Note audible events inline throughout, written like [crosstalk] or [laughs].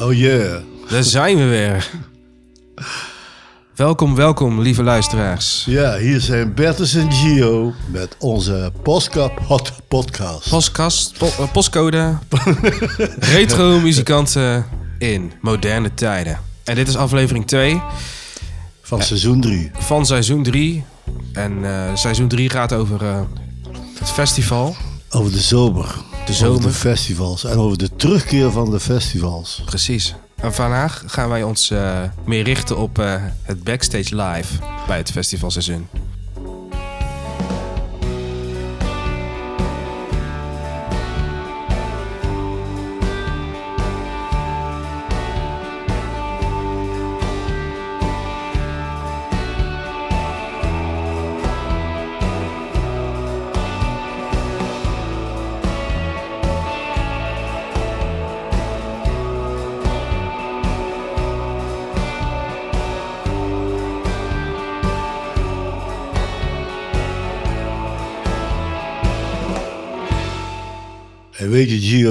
Oh yeah. Daar zijn we weer. Welkom, welkom, lieve luisteraars. Ja, hier zijn Bertus en Gio met onze Postkap Hot Podcast. Postkast, po- eh, postcode, [laughs] retro muzikanten in moderne tijden. En dit is aflevering 2 Van seizoen 3. van seizoen 3. En eh, seizoen 3 gaat over eh, het festival. Over de zomer. De Over de festivals. En over de terugkeer van de festivals. Precies. En vandaag gaan wij ons eh, meer richten op eh, het backstage live bij het festivalseizoen.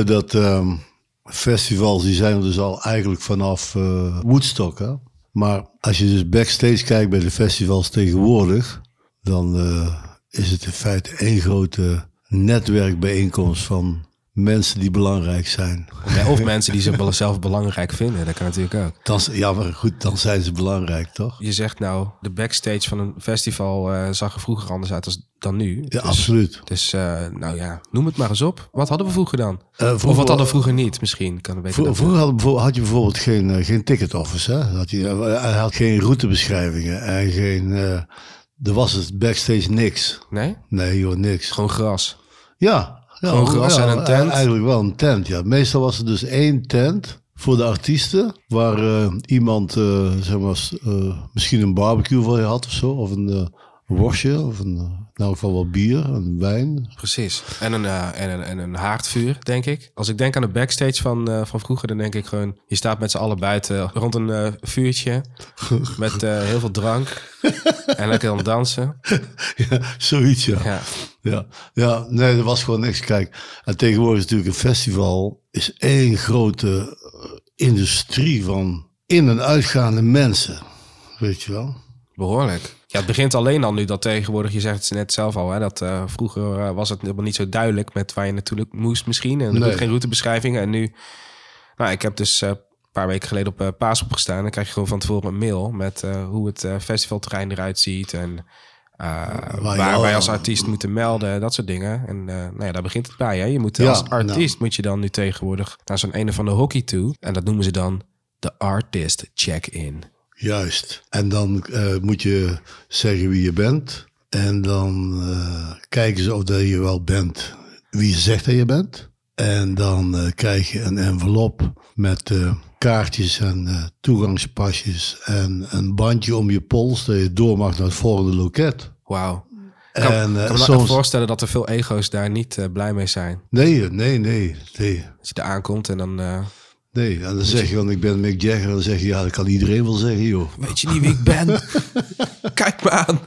Dat ehm, festivals die zijn dus al eigenlijk vanaf eh, Woodstock. Hè? Maar als je dus backstage kijkt bij de festivals tegenwoordig. Dan eh, is het in feite één grote netwerkbijeenkomst van mensen die belangrijk zijn. Of mensen die zichzelf belangrijk vinden, dat kan natuurlijk ook. Dan, ja, maar goed, dan zijn ze belangrijk, toch? Je zegt nou, de backstage van een festival eh, zag er vroeger anders uit als, dan nu. Ja, dus, absoluut. Dus, eh, nou ja, noem het maar eens op. Wat hadden we vroeger dan? Eh, of wat hadden we vroeger niet? Misschien kan een beetje. Vro- Vroeger had, je bijvoorbeeld geen, geen ticket office. Hè? Had je, hij had geen routebeschrijvingen en geen. er was het backstage niks. Nee? Nee, joh, niks. Gewoon gras. Ja, ja Gewoon gras ja, en een tent? Eigenlijk wel een tent, ja. Meestal was er dus één tent voor de artiesten. Waar eh, iemand, eh, zeg maar, eh, misschien een barbecue voor je had of zo. Of een worstje, of een, eh, in elk geval wat bier, een wijn. Precies. En een, eh, en, een, en een haardvuur, denk ik. Als ik denk aan de backstage van, eh, van vroeger, dan denk ik gewoon... Je staat met z'n allen buiten rond een vuurtje [laughs] met heel veel drank. en lekker aan dansen. [laughs] ja, zoiets, ja. Ja. Ja, ja, nee, er was gewoon niks. Kijk, en tegenwoordig is natuurlijk een festival is één grote industrie van in- en uitgaande mensen. Weet je wel? Behoorlijk. Ja, het begint alleen al nu dat tegenwoordig, je zegt het net zelf al, hè, dat eh, vroeger eh, was het helemaal niet zo duidelijk met waar je natuurlijk moest misschien. En er Nee. geen routebeschrijvingen. En nu, nou, ik heb dus eh, een paar weken geleden op Paas opgestaan. Dan krijg je gewoon van tevoren een mail met hoe het festivalterrein eruit ziet en waar al- wij als artiest moeten melden, dat soort dingen. En nou ja, daar begint het bij. Hè? Je moet Ja, als artiest nou. moet je dan nu tegenwoordig naar zo'n ene van de hockey toe. En dat noemen ze dan de artist check-in. Juist. En dan eh, moet je zeggen wie je bent. En dan eh, kijken ze of dat je wel bent wie je zegt dat je bent. En dan eh, krijg je een envelop met kaartjes en toegangspasjes. En een bandje om je pols dat je door mag naar het volgende loket. Wauw. Ik kan, En, ik kan me soms- soms... voorstellen dat er veel ego's daar niet blij mee zijn. Nee, nee, nee, nee. Als je er aankomt en dan... Nee, en dan zeg je, want ik ben Mick Jagger. En dan zeg je, ja, dat kan iedereen wel zeggen, joh. weet je niet wie ik ben? [laughs] Kijk me aan.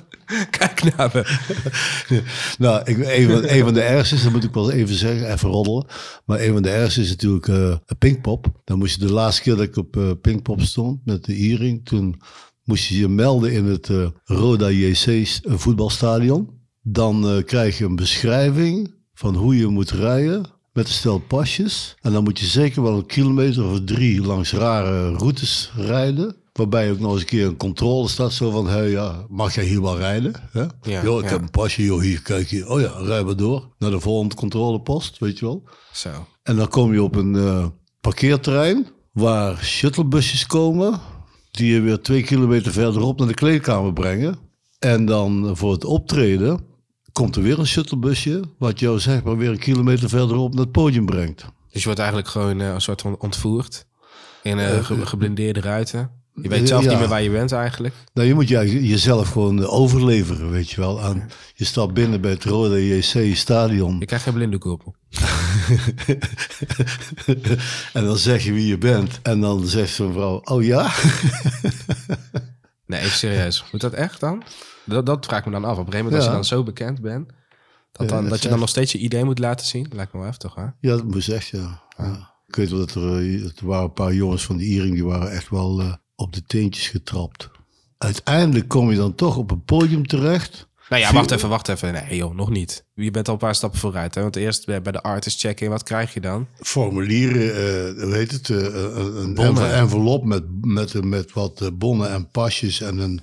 Kijk naar me. [laughs] Nou, ik, een, van, een van de ergste is, dat moet ik wel even zeggen, even roddelen. Maar een van de ergste is natuurlijk eh Pinkpop. Dan moest je de laatste keer dat ik op eh, Pinkpop stond met de Iering, toen moest je je melden in het eh, Roda JC 's, een voetbalstadion. Dan krijg je een beschrijving van hoe je moet rijden met een stel pasjes. En dan moet je zeker wel een kilometer of drie langs rare routes rijden. Waarbij ook nog eens een keer een controle staat. Zo van, hey, ja, mag jij hier wel rijden? Hè? Ja, Yo, ik ja. heb een pasje, joh, hier, kijk hier. Oh ja, rij maar door. Naar de volgende controlepost, weet je wel. Zo. En dan kom je op een eh, parkeerterrein waar shuttlebusjes komen. Die je weer twee kilometer verderop naar de kleedkamer brengen. En dan voor het optreden komt er weer een shuttlebusje. Wat jou zeg maar weer een kilometer verderop naar het podium brengt. Dus je wordt eigenlijk gewoon eh, een soort van ontvoerd. In eh, ge- geblindeerde ruiten. Je weet zelf ja. niet meer waar je bent eigenlijk. Nou, je moet je, jezelf gewoon eh, overleveren, weet je wel. Aan, je staat binnen bij het Rode JC stadion. Je krijgt geen blinddoek op. [laughs] en dan zeg je wie je bent. En dan zegt zo'n vrouw, oh ja? [laughs] Nee, even serieus. Moet dat echt dan? Dat, dat vraag ik me dan af. Op een gegeven moment, als je dan zo bekend bent... Dat, dan, dat je dan nog steeds je idee moet laten zien. Lijkt me wel heftig, hè? Ja, dat moest echt, ja. ja. Ik weet wel dat er, eh, er waren een paar jongens van de Iering, die waren echt wel eh, op de teentjes getrapt. Uiteindelijk kom je dan toch op een podium terecht. Nou ja, wacht even, wacht even. Nee joh, nog niet. Je bent al een paar stappen vooruit. Hè? Want eerst bij de artist check-in, wat krijg je dan? Formulieren, hoe heet het? een Bonnen. envelop met, met, met wat bonnen en pasjes en een,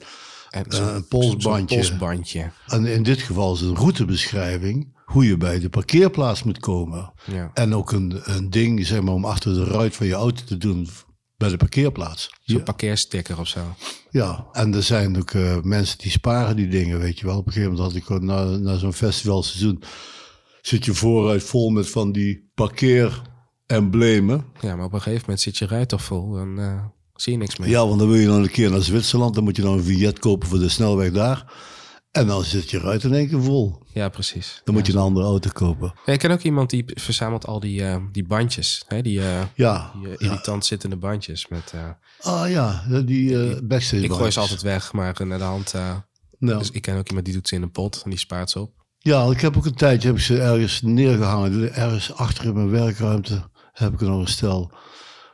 een polsbandje. polsbandje. En in dit geval is een routebeschrijving hoe je bij de parkeerplaats moet komen. Ja. En ook een, een ding, zeg maar, om achter de ruit van je auto te doen bij de parkeerplaats. Zo'n Ja, parkeersticker of zo. ja. en er zijn ook eh, mensen die sparen die dingen, weet je wel. Op een gegeven moment had ik gewoon na, na zo'n festivalseizoen... zit je vooruit vol met van die parkeeremblemen. Ja, maar op een gegeven moment zit je ruit toch vol. Dan eh, zie je niks meer. Ja, want dan wil je dan een keer naar Zwitserland. Dan moet je dan een vignet kopen voor de snelweg daar. En dan zit je ruit in één keer vol. Ja, precies. Dan moet je een andere auto kopen. Ik ken ook iemand die verzamelt al die, eh, die bandjes. Hè? Die, eh, Ja, die eh, ja. irritant zittende bandjes. Met, Ah ja, die backstage ik gooi ze altijd weg, maar naar de hand. Nou, Dus ik ken ook iemand die doet ze in een pot en die spaart ze op. Ja, ik heb ook een tijdje heb ik ze ergens neergehangen. Ergens achter in mijn werkruimte heb ik er nog een stel.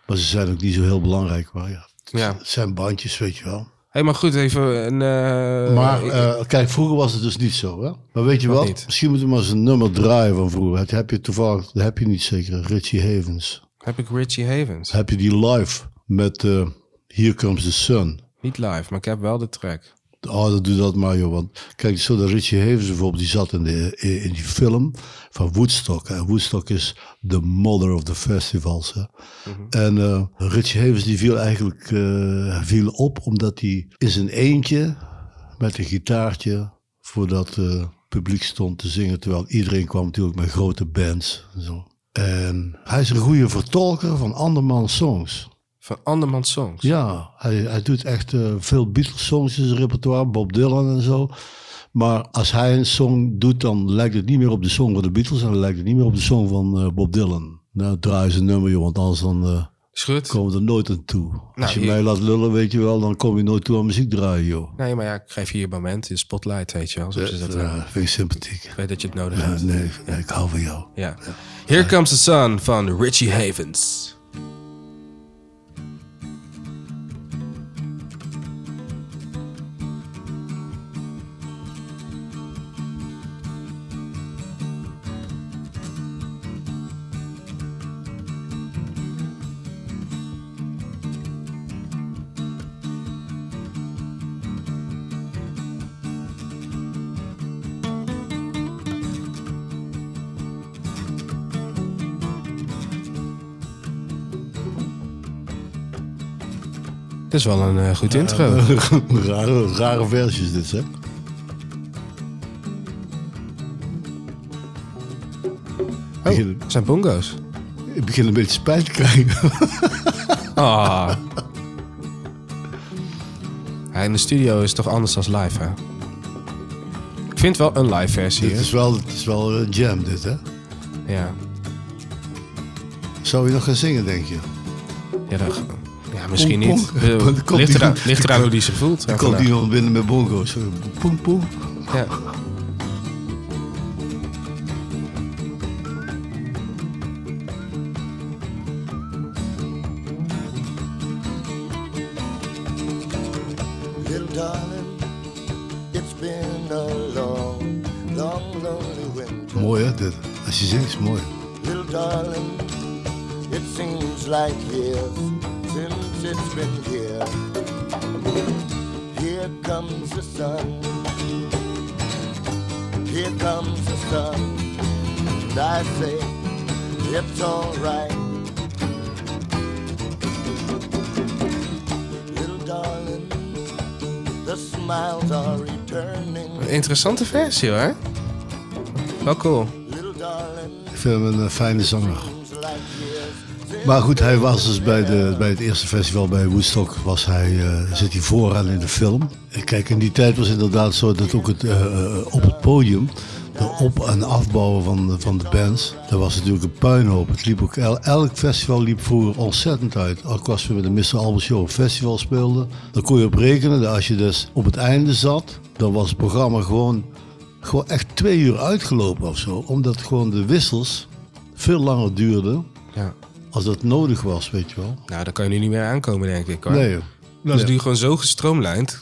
Maar ze zijn ook niet zo heel belangrijk. Maar ja, Ja. het zijn bandjes, weet je wel. hey, maar goed, even een... eh, Maar eh, kijk, vroeger was het dus niet zo. Hè? Maar weet je Wat niet? Misschien moeten we maar eens een nummer draaien van vroeger. Dat heb je toevallig, dat heb je niet zeker. Richie Havens. heb ik Richie Havens. Heb je die live met eh Here Comes the Sun. Niet live, maar ik heb wel de track. Oh, dat doe dat maar, joh. Want kijk, zo de Richie Havens bijvoorbeeld, die zat in, de, in die film van Woodstock. En Woodstock is the mother of the festivals. Hè. En eh, Richie Havens die viel eigenlijk eh, viel op omdat hij in zijn eentje met een gitaartje voor dat eh, publiek stond te zingen. Terwijl iedereen kwam natuurlijk met grote bands. En, zo. en hij is een goede vertolker van andermans songs. Van andermans songs. Ja, hij, hij doet echt eh, veel Beatles-songs in zijn repertoire, Bob Dylan en zo. Maar als hij een song doet, dan lijkt het niet meer op de song van de Beatles en dan lijkt het niet meer op de song van eh, Bob Dylan. Nou, draai eens een nummer, joh, want anders dan, eh, komen we er nooit aan toe. als je hier- mij laat lullen, weet je wel, dan kom je nooit toe aan muziek draaien, joh. Nee, maar ja, ik geef je je moment in spotlight, weet je wel. Zoals ze dat Ja, vind ik sympathiek. Ik weet dat je het nodig Ja, hebt. nee, nee, ik hou van jou. Ja. Here Comes the Sun van Richie Havens. Het is wel een eh, goed intro. [laughs] rare, rare versies dit, hè? Oh, begin- zijn bongo's. Ik begin een beetje spijt te krijgen. [laughs] Ah. Ja, in de studio is het toch anders dan live, hè? Ik vind wel een live versie, dit is wel, het is wel een jam, dit, hè? Ja. Zou je nog gaan zingen, denk je? Ja, dat, misschien Pong, niet. pong. [laughs] Komt ligt, die- eraan, ligt eraan hoe die zich voelt. Dan komt iemand binnen met bongo's. Poem, poem. Ja. Little darling, it's been a long, long, lonely winter. Mooi, hè, dit. Als je zingt, is het mooi. Little darling, it seems like years it's been here. Here comes the sun. Here comes the sun. And I say, it's alright. Little darling, the smiles are returning. Interessante versie, hoor. Wel cool. Little darling, Ik vind hem een fijne zanger. Maar goed, hij was dus bij, de, bij het eerste festival bij Woodstock, was hij, eh, zit hij vooraan in de film. Kijk, in die tijd was het inderdaad zo dat ook het, eh, eh, op het podium, de op- en afbouwen van, de- van de bands, dat was natuurlijk een puinhoop. Het liep ook, el- elk festival liep vroeger ontzettend uit. Ook als we met de Mr. Albert Show festival speelden, dan kon je op rekenen dat als je dus op het einde zat, dan was het programma gewoon, gewoon echt twee uur uitgelopen of zo. Omdat gewoon de wissels veel langer duurden. Ja. Als dat nodig was, weet je wel. Nou, daar kan je nu niet meer aankomen, denk ik. Hoor. Nee, joh. Dat is nu gewoon zo gestroomlijnd.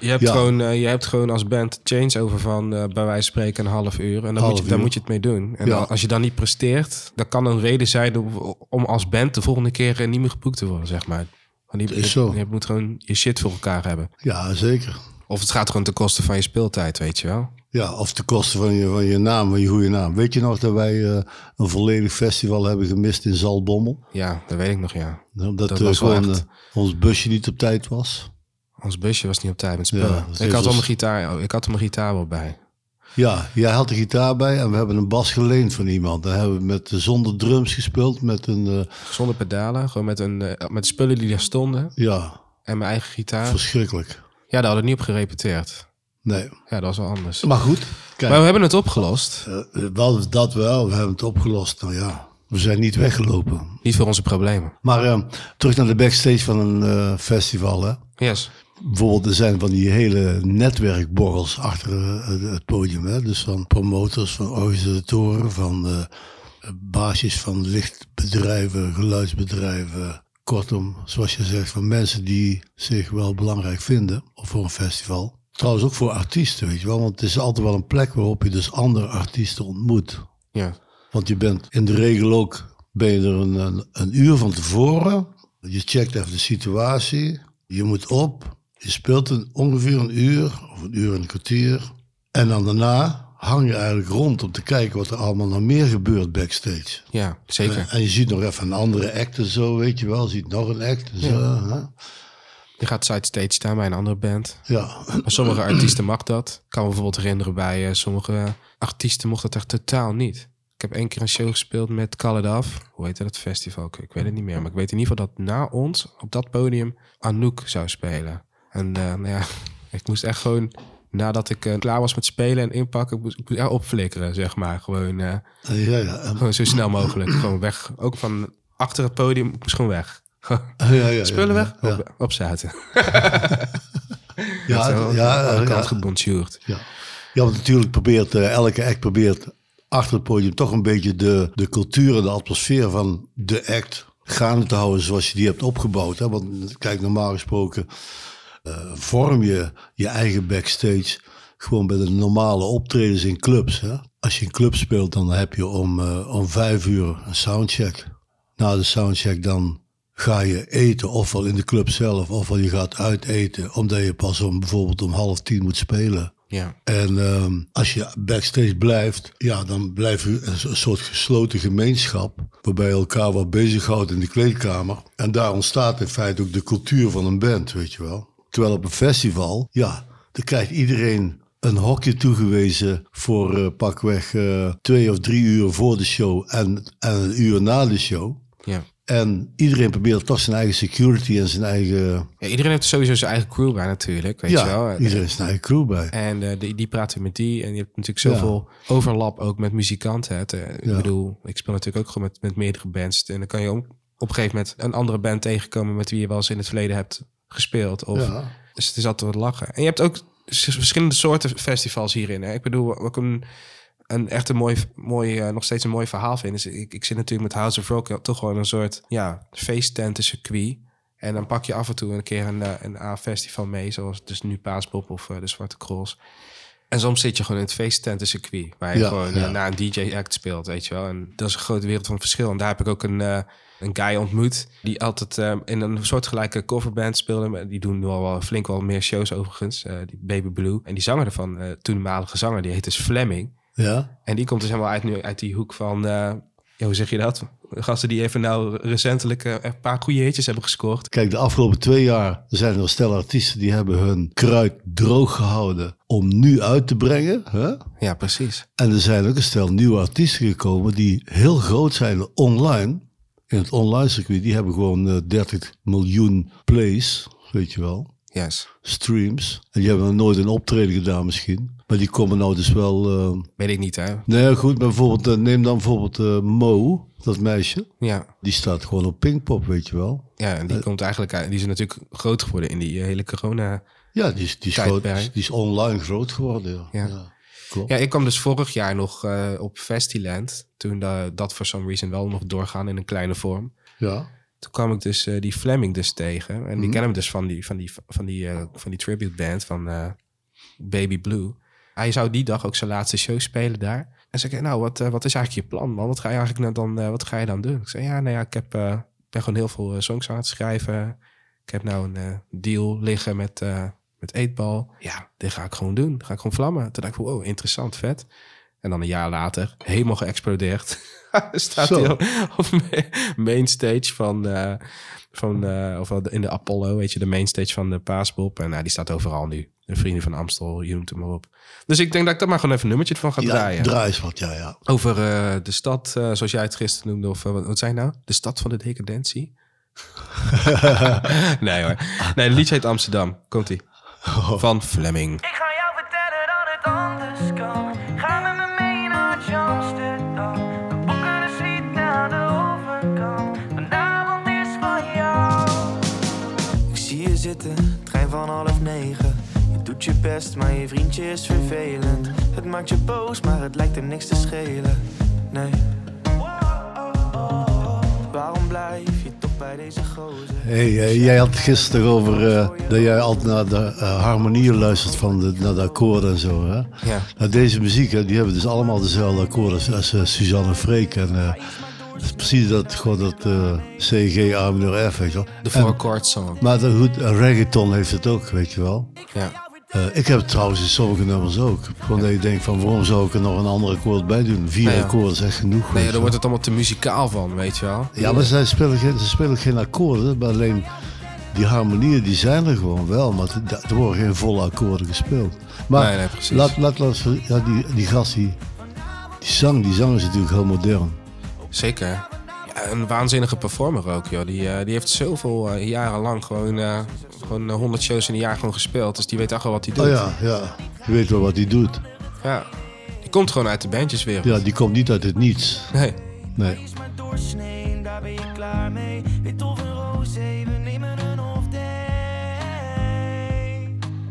Je hebt, Ja. gewoon, eh, je hebt gewoon als band changeover van eh, bij wijze van spreken een half uur. En dan moet je, uur. moet je het mee doen. En Ja. dan- als je dan niet presteert, dat kan een reden zijn om, om als band de volgende keer eh, niet meer geboekt te worden, zeg maar. Want je, Is zo. je, je moet gewoon je shit voor elkaar hebben. Ja, zeker. Of het gaat gewoon ten koste van je speeltijd, weet je wel. Ja, of de kosten van je, van je naam, van je goede naam. Weet je nog dat wij eh, een volledig festival hebben gemist in Zaltbommel? Ja, dat weet ik nog, ja. Nou, Dat, Dat eh, was gewoon echt- eh, ons busje niet op tijd was. Ons busje was niet op tijd met spullen. Ja, dat ik, had al dus- mijn gitaar, ik had er mijn gitaar wel bij. Ja, jij had de gitaar bij en we hebben een bas geleend van iemand. Dan hebben we met, zonder drums gespeeld met een, Zonder pedalen, gewoon met, een, eh, met spullen die daar stonden. ja, En mijn eigen gitaar. verschrikkelijk. Ja, daar hadden we niet op gerepeteerd. Nee. Ja, dat was wel anders. Maar goed, kijk, Maar we hebben het opgelost. eh, wel, dat wel, we hebben het opgelost. Nou ja, we zijn niet weggelopen. Niet voor onze problemen. Maar eh, terug naar de backstage van een festival, hè. Yes. Bijvoorbeeld, er zijn van die hele netwerkborrels achter het- podium. Hè? Dus van promotors, van organisatoren, van baasjes van lichtbedrijven, geluidsbedrijven. Kortom, zoals je zegt, van mensen die zich wel belangrijk vinden of voor een festival. Trouwens ook voor artiesten, weet je wel. Want het is altijd wel een plek waarop je dus andere artiesten ontmoet. Ja. Want je bent in de regel ook, ben je er een, een, een uur van tevoren. Je checkt even de situatie. Je moet op. Je speelt een, ongeveer een uur of een uur en een kwartier. En dan daarna hang je eigenlijk rond om te kijken wat er allemaal nog meer gebeurt backstage. Ja, zeker. En je ziet nog even een andere act en zo, weet je wel. Je ziet nog een act en zo. hè. Je gaat sidestage staan bij een andere band. Ja, sommige artiesten mag dat. Ik kan me bijvoorbeeld herinneren bij eh, sommige artiesten mocht dat echt totaal niet. Ik heb één keer een show gespeeld met Call It Off. Hoe heette dat festival? Ik, ik weet het niet meer. Maar ik weet in ieder geval dat na ons op dat podium Anouk zou spelen. En eh, nou ja, [laughs] ik moest echt gewoon... Nadat ik eh, klaar was met spelen en inpakken, moest, ik opflikkeren, zeg maar. Gewoon, ja, ja. Gewoon zo snel mogelijk. gewoon weg. Ook van achter het podium, ik moest gewoon weg. Ja, ja, ja, Spullen weg, op, [laughs] ja, ja, aan de ja, kant gebonjourd. Ja, ja want natuurlijk probeert eh, elke act probeert achter het podium toch een beetje de, de cultuur en de atmosfeer van de act gaande te houden zoals je die hebt opgebouwd. Hè? Want kijk, normaal gesproken eh, vorm je je eigen backstage gewoon bij de normale optredens in clubs. Hè? Als je in club speelt, dan heb je om, eh, om vijf uur een soundcheck. Na de soundcheck dan ga je eten, ofwel in de club zelf, ofwel je gaat uit eten, omdat je pas om bijvoorbeeld om half tien moet spelen. Ja. En ehm, als je backstage blijft, ja, dan blijf je een, so- een soort gesloten gemeenschap. Waarbij je elkaar wat bezighoudt in de kleedkamer. En daar ontstaat in feite ook de cultuur van een band, weet je wel. Terwijl op een festival, ja, dan krijgt iedereen een hokje toegewezen voor eh, pakweg eh, twee of drie uur voor de show en, en een uur na de show. Ja. En iedereen probeert toch zijn eigen security en zijn eigen... Ja, iedereen heeft sowieso zijn eigen crew bij natuurlijk, weet je wel. Ja, iedereen zijn eigen crew bij. En eh, die, die praten met die. En je hebt natuurlijk zoveel overlap ook met muzikanten. Het, Ik Ja. bedoel, ik speel natuurlijk ook gewoon met, met meerdere bands. En dan kan je ook op een gegeven moment een andere band tegenkomen... met wie je wel eens in het verleden hebt gespeeld. Of, Ja. Dus het is altijd wat lachen. En je hebt ook verschillende soorten festivals hierin. Hè? Ik bedoel, ik een, een echt een mooi, mooi eh, nog steeds een mooi verhaal vind. Is, ik, ik zit natuurlijk met House of Rock toch gewoon een soort ja, feesttentencircuit. En dan pak je af en toe een keer een, eh, een A-festival mee, zoals dus nu Paaspop of eh, de Zwarte Cross. En soms zit je gewoon in het feesttentencircuit, waar je Ja, gewoon ja. naar een DJ-act speelt, weet je wel. En dat is een grote wereld van verschil. En daar heb ik ook een, een guy ontmoet die altijd in een soortgelijke coverband speelde. Maar Die doen nu al wel flink wel meer shows overigens, die Baby Blue. En die zanger ervan, toenmalige zanger, die heet dus Fleming. Ja, En die komt dus helemaal uit, nu, uit die hoek van, eh, ja, hoe zeg je dat? Gasten die even nou recentelijk eh, een paar goede hitjes hebben gescoord. Kijk, de afgelopen twee jaar zijn er stel artiesten die hebben hun kruid droog gehouden om nu uit te brengen. Hè? Ja, precies. En er zijn ook een stel nieuwe artiesten gekomen die heel groot zijn online. In het online circuit, die hebben gewoon eh, 30 miljoen plays, weet je wel, Yes. streams. En die hebben nog nooit een optreden gedaan misschien. Maar die komen nou dus wel... eh, Weet ik niet, hè? Nee, goed, maar bijvoorbeeld, eh, neem dan bijvoorbeeld eh, Mo, dat meisje. Ja. Die staat gewoon op Pinkpop, weet je wel. Ja, en die komt eigenlijk uit, die is natuurlijk groot geworden in die hele corona. Ja, die is, die is, Tijdperk. groot, die is online groot geworden. Ja. Ja. Ja. klopt. Ja, ik kwam dus vorig jaar nog op Festiland. Toen da- dat for some reason wel nog doorgaan in een kleine vorm. Ja. Toen kwam ik dus eh, die Fleming dus tegen. En die Mhm. ken hem dus van die, van die, van die, eh, van die tribute band van eh, Baby Blue. Hij zou die dag ook zijn laatste show spelen daar. En zei ik, nou, wat, wat is eigenlijk je plan, man? Wat ga je eigenlijk nou dan, wat ga je dan doen? Ik zei, ja, nou ja, ik heb, eh, ben gewoon heel veel songs aan het schrijven. Ik heb nou een deal liggen met, met Eetbal. Ja, dit ga ik gewoon doen. Ga ik gewoon vlammen. Toen dacht ik, oh, interessant, vet. En dan een jaar later, helemaal geëxplodeerd. [laughs] [laughs] Staat Zo. hij op, op ma- mainstage van, eh, van eh, of in de Apollo, weet je, de mainstage van de Paasbob. En nou, die staat overal nu. De vrienden van Amstel, je noemt hem maar op. Dus ik denk dat ik daar maar gewoon even een nummertje van ga Ja, draaien. draai eens wat, ja, ja. Over eh, de stad, eh, zoals jij het gisteren noemde, of wat, wat zei je nou? De stad van de decadentie? [laughs] [laughs] nee hoor. Nee, het liedje heet Amsterdam. Komt-ie. Van Fleming. Negen. Je doet je best, maar je vriendje is vervelend. Het maakt je boos, maar het lijkt hem niks te schelen. Nee. Waarom blijf je toch bij deze gozer? Hey, jij had gisteren over eh, dat jij altijd naar de eh, harmonieën luistert van de, naar de akkoorden en zo. Hè? Ja. Nou, deze muziek, hè, die hebben dus allemaal dezelfde akkoorden als, als eh, Suzanne Freek. En eh, het is precies dat, gewoon dat eh, C, G, A minor F, weet je wel. De four chord song. maar de, goed, reggaeton heeft het ook, weet je wel. Ja. Eh, ik heb het trouwens in sommige nummers ook. Gewoon dat je denkt van waarom zou ik er nog een ander akkoord bij doen? Vier Nou ja. akkoorden is echt genoeg. weet Nee, daar wel. wordt het allemaal te muzikaal van, weet je wel. Ja, maar zij spelen geen, ze spelen geen akkoorden, maar alleen die harmonieën die zijn er gewoon wel, maar er worden geen volle akkoorden gespeeld. Maar Nee, nee, precies. laat, laat, laat, ja, die, die gast, die, die zang, die zang is natuurlijk heel modern. Zeker. Ja, een waanzinnige performer ook, joh. Die, eh, die heeft zoveel eh, jaren lang gewoon, eh, gewoon eh, 100 shows in een jaar gewoon gespeeld. Dus die weet echt wel wat hij doet. Oh ja, ja, je weet wel wat hij doet. Ja. Die komt gewoon uit de bandjeswereld. Ja, die komt niet uit het niets. Nee. Nee. Daar ben je klaar mee. Of een nemen een of day.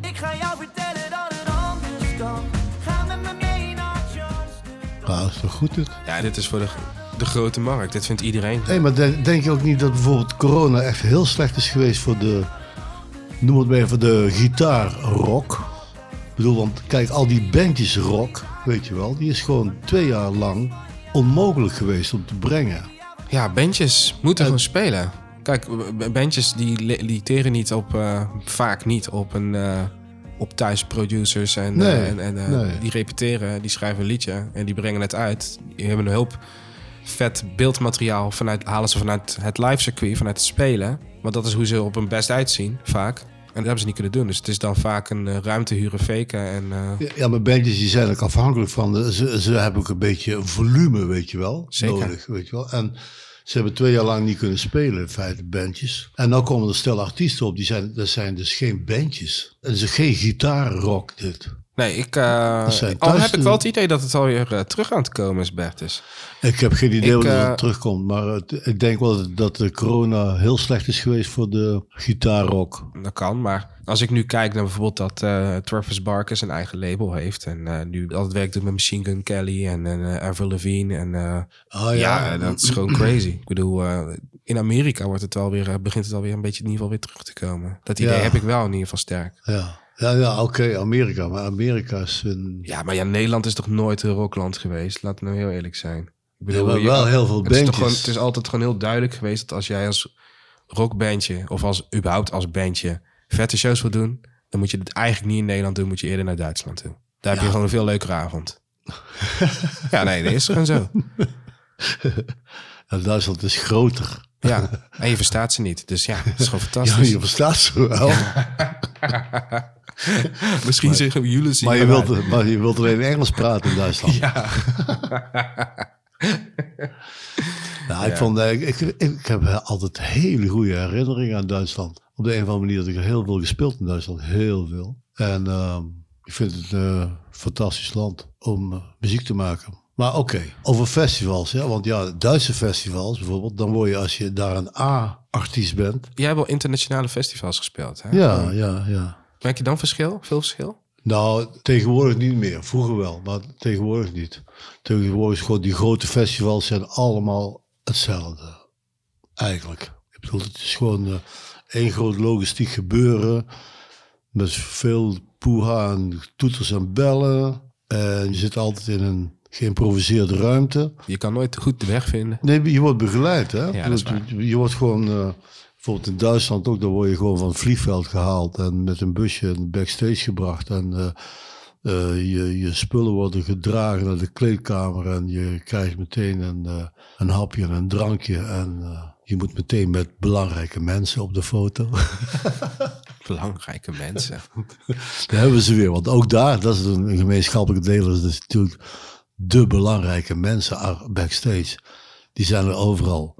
Ik ga jou vertellen dat het anders kan. Ga met me mee naar Amsterdam. Ja, is toch goed dit? Ja, dit is voor de, de grote markt. Dit vindt iedereen. Hé, maar denk, denk je ook niet dat bijvoorbeeld corona echt heel slecht is geweest voor de, noem het maar even, de gitaarrock? Ik bedoel, want kijk, al die bandjes rock, weet je wel, die is gewoon twee jaar lang onmogelijk geweest om te brengen. Ja, bandjes moeten gewoon spelen. Kijk, bandjes die li- literen niet op, eh, vaak niet op een... eh, op thuisproducers en, Nee, eh, en, en nee. die repeteren, die schrijven een liedje en die brengen het uit. Die hebben een hoop vet beeldmateriaal vanuit, halen ze vanuit het live circuit, vanuit het spelen. Want dat is hoe ze op hun best uitzien, vaak. En dat hebben ze niet kunnen doen. Dus het is dan vaak een eh, ruimte huren, faken en... eh, Ja, maar bandjes die zijn ook afhankelijk van, de, ze, ze hebben ook een beetje volume, weet je wel, Zeker. nodig, weet je wel. En ze hebben twee jaar lang niet kunnen spelen, in feite, bandjes. En nu komen er stel artiesten op, die zijn, dat zijn dus geen bandjes. Het is geen gitaarrock, dit. Nee, ik, eh, zijn al heb ik wel het idee dat het alweer eh, terug aan het komen is, Bertus. Ik heb geen idee Ik, hoe eh, het terugkomt, maar het- ik denk wel dat, de corona heel slecht is geweest voor de gitaarrock. Dat kan, maar als ik nu kijk naar bijvoorbeeld dat eh, Travis Barker zijn eigen label heeft en eh, nu al het werk doet met Machine Gun Kelly en, en eh, Avril Lavigne en eh, Ah, ja. dat is gewoon crazy. Ik bedoel, eh, in Amerika wordt het wel weer, eh, begint het alweer een beetje in ieder geval weer terug te komen. Dat idee Ja. heb ik wel in ieder geval sterk. Ja, ja, ja oké, Amerika. Maar Amerika is een... Ja, maar ja, Nederland is toch nooit een rockland geweest? Laten we nou heel eerlijk zijn. Ik Ja, maar je- wel heel veel het is, toch bandjes. gewoon, het is altijd gewoon heel duidelijk geweest dat als jij als rockbandje of als überhaupt als bandje vette shows wil doen, dan moet je het eigenlijk niet in Nederland doen, moet je eerder naar Duitsland toe. Daar heb je gewoon een veel leukere avond. [laughs] ja, nee, dat is gewoon zo. [laughs] Ja, Duitsland is groter. Ja, en je verstaat ze niet. Dus ja, het is gewoon [laughs] Ja, fantastisch. je verstaat ze wel. [laughs] Misschien zeggen jullie zien Maar je, wilt, maar je wilt alleen Engels praten in Duitsland. [laughs] Ja. [laughs] Nou, ik, vond, eh, ik, ik, ik heb altijd hele goede herinneringen aan Duitsland. Op de een of andere manier heb ik er heel veel gespeeld in Duitsland. Heel veel. En ehm, ik vind het een fantastisch land om eh, muziek te maken. Maar oké, over festivals. Ja, want ja, Duitse festivals bijvoorbeeld. Dan word je als je daar een A-artiest bent. Jij hebt wel internationale festivals gespeeld. Hè? Ja, ja, ja. Merk je dan verschil? Veel verschil? Nou, tegenwoordig niet meer. Vroeger wel, maar tegenwoordig niet. Tegenwoordig gewoon die grote festivals zijn allemaal hetzelfde. Eigenlijk. Ik bedoel, het is gewoon eh, één groot logistiek gebeuren. Met veel poeha en toeters en bellen. En je zit altijd in een geïmproviseerde ruimte. Je kan nooit goed de weg vinden. Nee, je wordt begeleid, hè? Ja, dat is waar. je, je wordt gewoon, eh, bijvoorbeeld in Duitsland ook, dan word je gewoon van het vliegveld gehaald en met een busje backstage gebracht. En eh, eh, je, je spullen worden gedragen naar de kleedkamer en je krijgt meteen een, eh, een hapje en een drankje. En je moet meteen met belangrijke mensen op de foto. [laughs] Belangrijke mensen. [laughs] Daar hebben ze weer. Want ook daar, dat is een gemeenschappelijke deel, dat is natuurlijk de belangrijke mensen backstage. Die zijn er overal.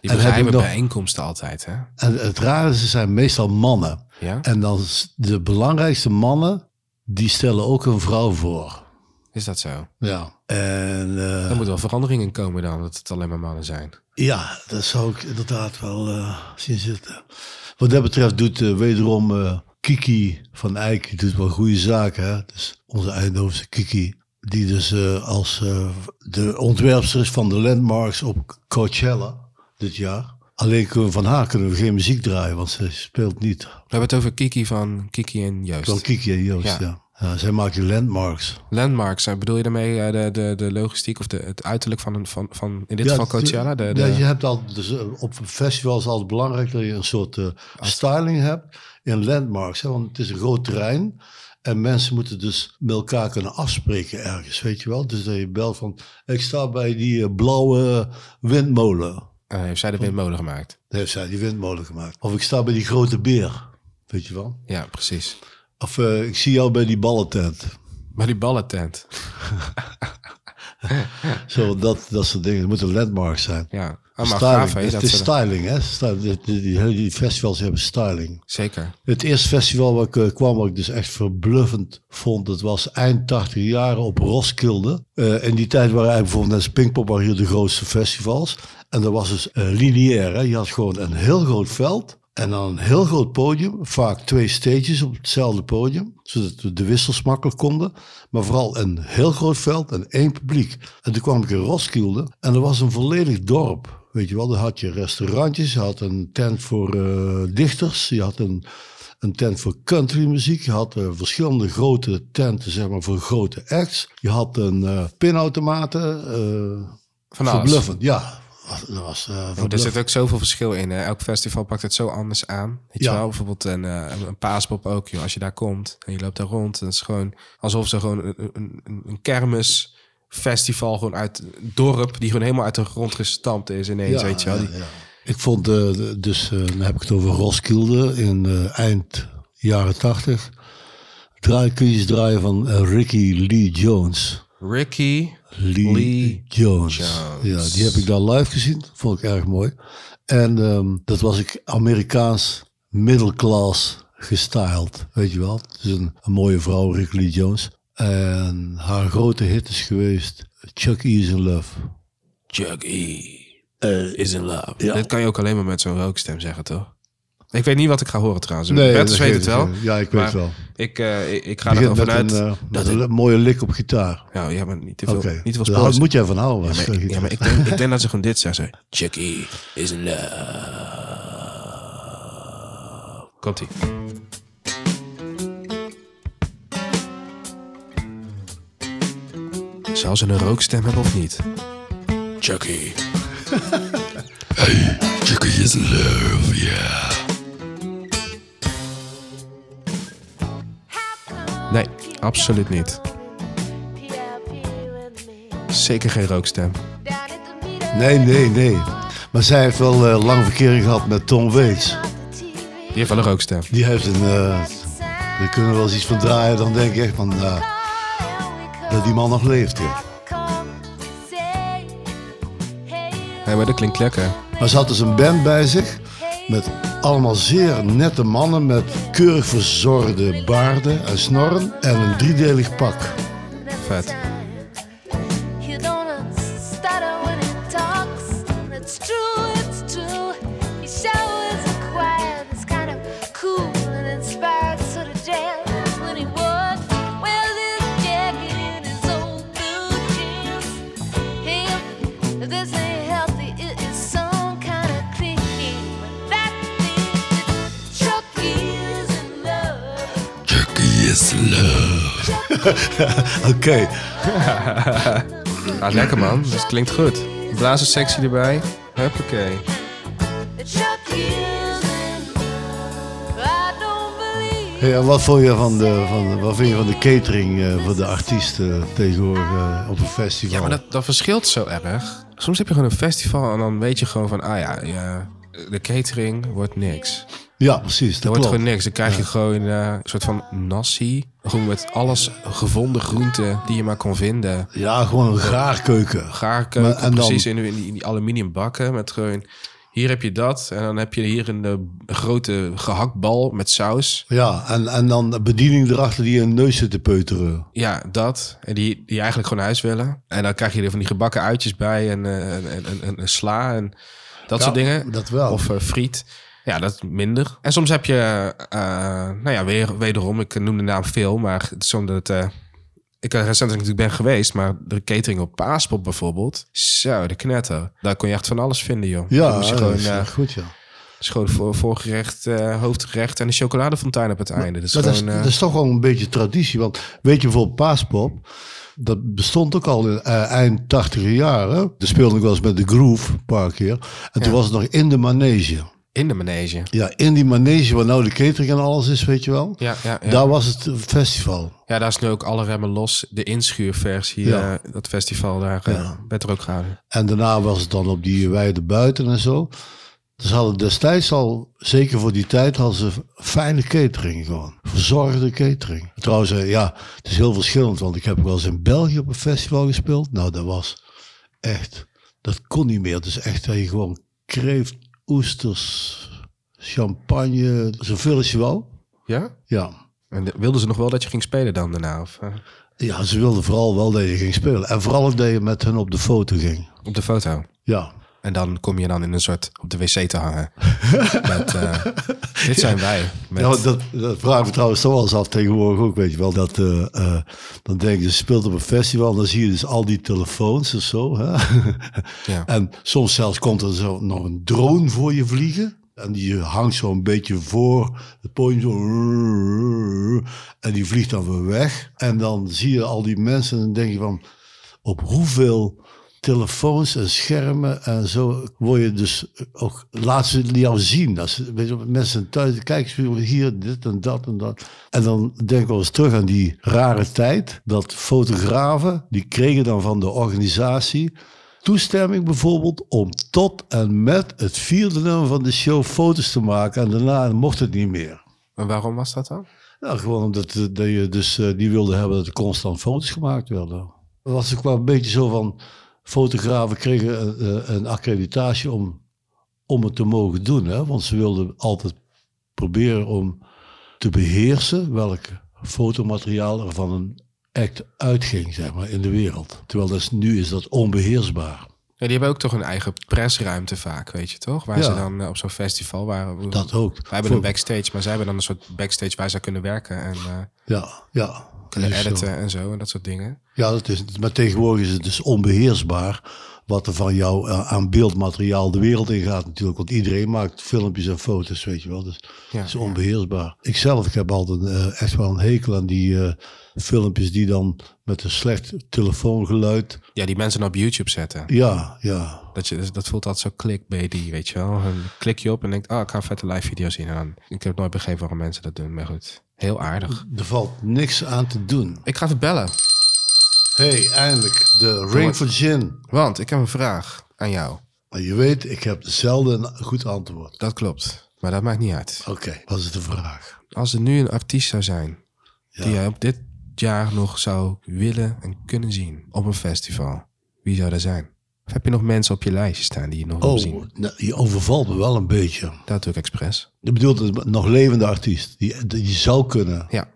Die En heb geheime ik nog- bijeenkomsten altijd, hè? En het rare is, ze zijn meestal mannen. Ja? En dan de belangrijkste mannen, die stellen ook een vrouw voor. Is dat zo? Ja. En eh, Er moet wel verandering in komen dan, dat het alleen maar mannen zijn. ja, dat zou ik inderdaad wel eh, zien zitten. Wat dat betreft doet eh, wederom Kiki van Eyck die doet wel goede zaken. Hè? Dus onze Eindhovense Kiki. Die dus als de ontwerpster is van de landmarks op Coachella dit jaar. Alleen kunnen we van haar kunnen we geen muziek draaien, want ze speelt niet. We hebben het over Kiki van Kiki en Joost. Van Kiki en Joost, ja. Ja. ja. zij maken landmarks. Landmarks, bedoel je daarmee eh, de, de, de logistiek of de, het uiterlijk van, een, van, van in dit Ja, geval Coachella? De, de, Ja, je hebt al, dus, eh, op festivals altijd belangrijk dat je een soort eh, styling hebt in landmarks. Hè, want het is een groot terrein. En mensen moeten dus met elkaar kunnen afspreken ergens, weet je wel. Dus dat je belt van, ik sta bij die blauwe windmolen. Eh, heeft zij de windmolen gemaakt? Dat heeft zij die windmolen gemaakt. Of ik sta bij die grote beer, weet je wel. Ja, precies. Of eh, ik zie jou bij die ballentent. Maar die ballentent. [laughs] [laughs] Zo, dat, dat soort dingen. Het moeten landmarks zijn. Ja, maar styling. gaaf het dat is styling, hè. Die, die, festivals hebben styling. Zeker. Het eerste festival waar ik eh, kwam, wat ik dus echt verbluffend vond, dat was eind 80 jaren op Roskilde. Eh, in die tijd waren eigenlijk bijvoorbeeld net Pinkpop waren hier de grootste festivals. En dat was dus eh, lineair. Hè? Je had gewoon een heel groot veld en dan een heel groot podium. Vaak twee stages op hetzelfde podium, zodat we de wissels makkelijk konden. Maar vooral een heel groot veld en één publiek. En toen kwam ik in Roskilde en er was een volledig dorp. Weet je wel, dan had je restaurantjes, je had een tent voor eh, dichters, je had een, een tent voor countrymuziek, je had eh, verschillende grote tenten zeg maar, voor grote acts. Je had een eh pinautomaten. verbluffend, ja. Dat was eh er zit ook zoveel verschil in. Hè? Elk festival pakt het zo anders aan. Weet je Ja. wel, bijvoorbeeld een, eh, een, ook. Joh. Als je daar komt en je loopt daar rond, is het gewoon alsof ze gewoon een, een, een, een kermisfestival gewoon uit dorp, die gewoon helemaal uit de grond gestampt is ineens, weet je wel. Die, ja, ja. Ik vond, de- dus eh, dan heb ik het over Roskilde in eind jaren tachtig. Draai, kun je eens draaien van Ricky Lee Jones. Ricky, Lee, Lee Jones. Jones. Ja, die heb ik daar live gezien. Vond ik erg mooi. En ehm, dat was ik Amerikaans middelklas gestyled. Weet je wel. Het is een, een mooie vrouw, Rick Lee Jones. En haar grote hit is geweest Chuck E. is in Love. Chuck E. Eh, is in love. Ja. Dit kan je ook alleen maar met zo'n rookstem zeggen, toch? Ik weet niet wat ik ga horen trouwens. Nee, Bertus dat weet het wel. Ja, ik weet maar wel. Ik, eh, ik, ik ga er met vanuit. een, eh, met een mooie lik op gitaar. ja, ja, maar niet te veel, Oké, niet te veel daar moet jij van houden. Ja, maar, ik, ja, gitaar- maar ik, denk, ik denk dat ze gewoon dit zeggen. Chucky is in love. Komt ie. Zal ze een rookstem hebben of niet? Chucky. [laughs] Chucky is in love, yeah. Absoluut niet. Zeker geen rookstem. Nee, nee, nee. Maar zij heeft wel eh, lang verkering gehad met Tom Waits. Die heeft wel een rookstem. Die heeft een... we kunnen wel eens iets van draaien. Dan denk ik echt van... eh, dat die man nog leeft. Ja. Ja, maar dat klinkt lekker. Maar ze had dus een band bij zich. Met allemaal zeer nette mannen. Met keurig verzorgde baarden en snorren. En een driedelig pak. Vet. [laughs] Oké. Ah, lekker man. Dat klinkt goed. Blazerssectie erbij. Huppakee. En wat vond je van de, van, wat vind je van de catering eh, voor de artiesten tegenwoordig eh, op een festival? Ja, maar dat, dat verschilt zo erg. Soms heb je gewoon een festival en dan weet je gewoon van... Ah ja, ja de catering wordt niks. Ja, precies. Dat Er wordt klopt. gewoon niks. Dan krijg je gewoon eh, een soort van nasi. Gewoon met alles gevonden groenten die je maar kon vinden. Ja, gewoon een gaarkeuken. Gaarkeuken, Maar- en precies in, die- in, die, in die aluminium bakken. Met gewoon, hier heb je dat. En dan heb je hier een eh, grote gehaktbal met saus. Ja, en, en dan de bediening erachter die je een neus zit te peuteren. Ja, dat. En die, die eigenlijk gewoon huis willen. En dan krijg je er van die gebakken uitjes bij. En, eh, en, en, en, en- en sla en dat soort dingen. dat wel. Of friet. Ja, dat is minder. En soms heb je, eh, nou ja, weer, wederom, ik noem de naam veel, maar het is omdat het, eh, ik eh, recentelijk natuurlijk ben geweest, maar de catering op Paaspop bijvoorbeeld, zo, de knetter. Daar kon je echt van alles vinden, joh. Ja, dat gewoon, is echt goed, ja. is gewoon voor, voorgerecht, hoofdgerecht en een chocoladefontein op het einde. Dus dat, is, gewoon, dat is toch wel een beetje traditie. Want weet je, bijvoorbeeld Paaspop, dat bestond ook al in eh, eind tachtiger jaren. Daar speelde ik wel eens met de Groove een paar keer. En toen was het nog in de manege. In de manege. Ja, in die manege waar nou de catering en alles is, weet je wel. Ja, ja, ja. Daar was het festival. Ja, daar is nu ook alle remmen los. De inschuurversie, Ja. eh, dat festival, daar eh, Ja. werd er ook gehouden. En daarna was het dan op die weide buiten en zo. Dus hadden destijds al, zeker voor die tijd, hadden ze fijne catering gewoon. Verzorgde catering. Trouwens, eh, ja, het is heel verschillend, want ik heb wel eens in België op een festival gespeeld. Nou, dat was echt, dat kon niet meer. Het is echt dat je gewoon kreeft, oesters, champagne, zoveel als je wou. Ja? Ja. En de- wilden ze nog wel dat je ging spelen dan daarna? Of, eh, Ja, ze wilden vooral wel dat je ging spelen. En vooral ook dat je met hen op de foto ging. op de foto? Ja. En dan kom je dan in een soort op de wc te hangen. [laughs] met, eh, dit zijn wij. Met, Ja, dat, dat vraag me trouwens toch wel eens af tegenwoordig ook, weet je wel. Dat, eh, eh, dan denk je, je speelt op een festival, dan zie je dus al die telefoons of zo. Hè? [laughs] Ja. En soms zelfs komt er zo nog een drone voor je vliegen. En die hangt zo een beetje voor het podium zo. En die vliegt dan weer weg. En dan zie je al die mensen en dan denk je van... Op hoeveel telefoons en schermen en zo word je dus ook... Laat ze jou zien. Als, ze- weet je, mensen thuis, kijk hier, dit en dat en dat. En dan denk ik wel eens terug aan die rare tijd. Dat fotografen, die kregen dan van de organisatie toestemming bijvoorbeeld om tot en met het vierde nummer van de show foto's te maken. En daarna mocht het niet meer. En waarom was dat dan? Nou, gewoon omdat eh, dat je dus eh, die wilde hebben dat er constant foto's gemaakt werden. Dat was ook wel een beetje zo van, fotografen kregen eh, eh, een accreditatie om, om het te mogen doen. Hè? Want ze wilden altijd proberen om te beheersen welk fotomateriaal er van een act uitging, zeg maar, in de wereld. Terwijl dat is, nu is dat onbeheersbaar. Ja, die hebben ook toch een eigen persruimte vaak, weet je toch? Waar Ja. ze dan eh, op zo'n festival waren. Dat ook. Wij hebben Voor- een backstage, maar zij hebben dan een soort backstage waar ze kunnen werken en Ja, ja. Kunnen zo. editen en zo en dat soort dingen. Ja, dat is, maar tegenwoordig is het dus onbeheersbaar wat er van jou eh, aan beeldmateriaal de wereld in gaat natuurlijk. Want iedereen maakt filmpjes en foto's, weet je wel. Dus Ja, het is onbeheersbaar. Ik zelf, ik heb altijd eh, echt wel een hekel aan die eh, filmpjes die dan met een slecht telefoongeluid... Ja, die mensen op YouTube zetten. Ja, ja. Dat, je, dat voelt altijd zo clickbaity, weet je wel. Dan klik je op en denkt, ah, ik ga een vette live video zien. En dan, ik heb nooit begrepen waarom mensen dat doen, maar goed. Heel aardig. Er valt niks aan te doen. Ik ga even bellen, hey, eindelijk. De Ring for Gin. want ik heb een vraag aan jou. Maar je weet, ik heb zelden een goed antwoord. Dat klopt, maar dat maakt niet uit. Oké, wat is de vraag? Als er nu een artiest zou zijn Ja. die jij op dit jaar nog zou willen en kunnen zien op een festival, wie zou dat zijn? Of heb je nog mensen op je lijstje staan die je nog wil Oh, zien? nou, je overvalt me wel een beetje. Dat doe ik expres. Je bedoelt een nog levende artiest die, die zou kunnen. Ja.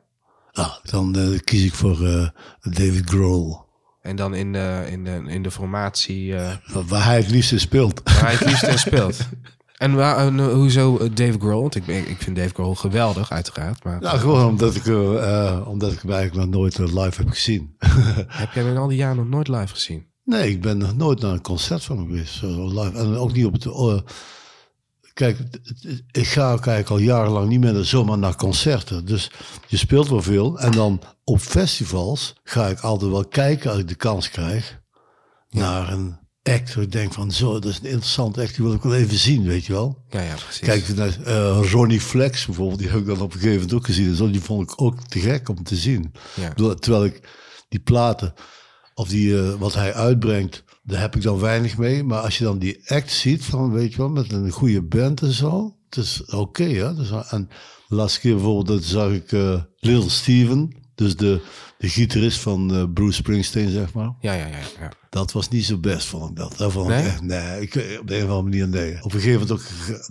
Nou, dan eh, kies ik voor eh, David Grohl. En dan in de, in de, in de formatie eh, Waar hij het liefst in speelt. waar hij het liefst in speelt. [laughs] En waar, hoezo Dave Grohl? Want ik, ben- ik vind Dave Grohl geweldig, uiteraard. Maar Nou, gewoon omdat ik, omdat ik hem eigenlijk nog nooit live heb gezien. heb jij hem in al die jaren nog nooit live gezien? Nee, ik ben nog nooit naar een concert van hem geweest. Zo live. En ook niet op het... eh, kijk, ik ga ook eigenlijk al jarenlang niet meer zomaar naar concerten. Dus je speelt wel veel. En dan op festivals ga ik altijd wel kijken als ik de kans krijg naar een act. Ik denk van zo, dat is een interessant act, die wil ik wel even zien, weet je wel. Ja, ja, precies. Kijk naar eh, Ronnie Flex bijvoorbeeld, die heb ik dan op een gegeven moment ook gezien. En zo, die vond ik ook te gek om te zien. Ja. Terwijl ik die platen, of die, eh, wat hij uitbrengt, daar heb ik dan weinig mee. Maar als je dan die act ziet, van, weet je wel, met een goede band en zo, het is oké. hè. Dus, en de laatste keer bijvoorbeeld, dat zag ik eh, Little Steven, dus de, de gitarist van eh, Bruce Springsteen, zeg maar. Ja, ja, ja. ja. Dat was niet zo best, vond ik dat. dat vond ik Nee? echt, nee, ik, op de een of andere manier nee. Op een gegeven moment ook,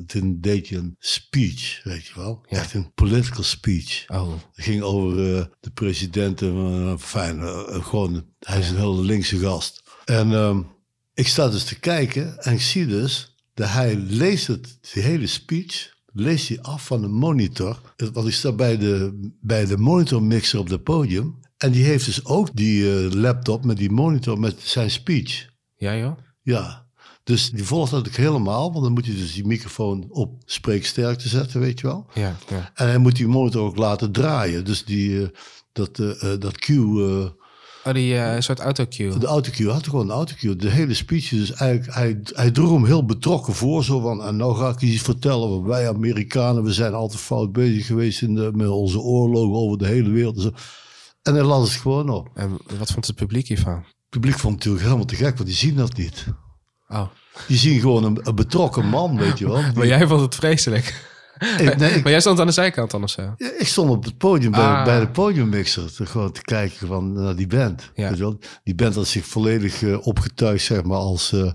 toen deed je een speech, weet je wel. Ja. Echt een political speech. Oh, Het ging over eh, de president. en, eh, fijn, gewoon, hij is een hele linkse gast. En ehm, ik sta dus te kijken en ik zie dus dat hij leest het, die hele speech, leest hij af van een monitor. Want ik sta bij de, bij de monitormixer op het podium. En die heeft dus ook die eh, laptop met die monitor met zijn speech. ja joh? Ja, dus die volgt dat ook helemaal. Want dan moet je dus die microfoon op spreeksterkte zetten, weet je wel. Ja, ja. En hij moet die monitor ook laten draaien. Dus die, eh, dat, eh, dat cue, eh, Oh, die eh, soort autocue. de autocue, had gewoon een autocue. De hele speech, dus eigenlijk, hij, hij droeg hem heel betrokken voor. Zo van, en nou ga ik iets vertellen. Wij Amerikanen, we zijn altijd fout bezig geweest in de, met onze oorlogen over de hele wereld. En, zo. en hij las het gewoon op. En wat vond het publiek hiervan? Het publiek vond het natuurlijk helemaal te gek, want die zien dat niet. Oh. Die zien gewoon een, een betrokken man, weet je wel. [laughs] Die- Maar jij vond het vreselijk. Ik- nee, ik- Maar jij stond aan de zijkant dan of zo? Ik stond op het podium bij, Ah. bij de podiummixer te, gewoon te kijken van, naar die band. Ja. Weet je wel? Die band had zich volledig eh, opgetuigd, zeg maar, als, eh,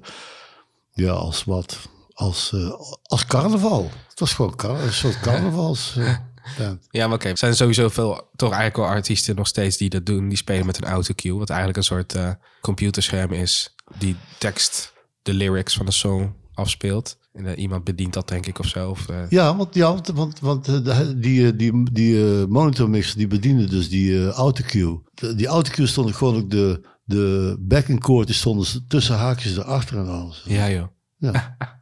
ja, als wat? Als, eh, als carnaval. Het was gewoon car- een soort carnavals. [laughs] band. Ja, maar oké. Er zijn sowieso veel, toch eigenlijk wel artiesten nog steeds die dat doen. Die spelen met een autocue. Wat eigenlijk een soort computerscherm is. Die tekst, de lyrics van de song afspeelt. En eh, iemand bedient dat denk ik of zo. Of, eh, Ja, want, ja, want, want, want eh, die, die, die monitormixer die bediende dus die autocue. De- die autocue stond gewoon ook de, de backing chord, die stonden tussen haakjes erachter en alles. ja joh. Ja. [laughs]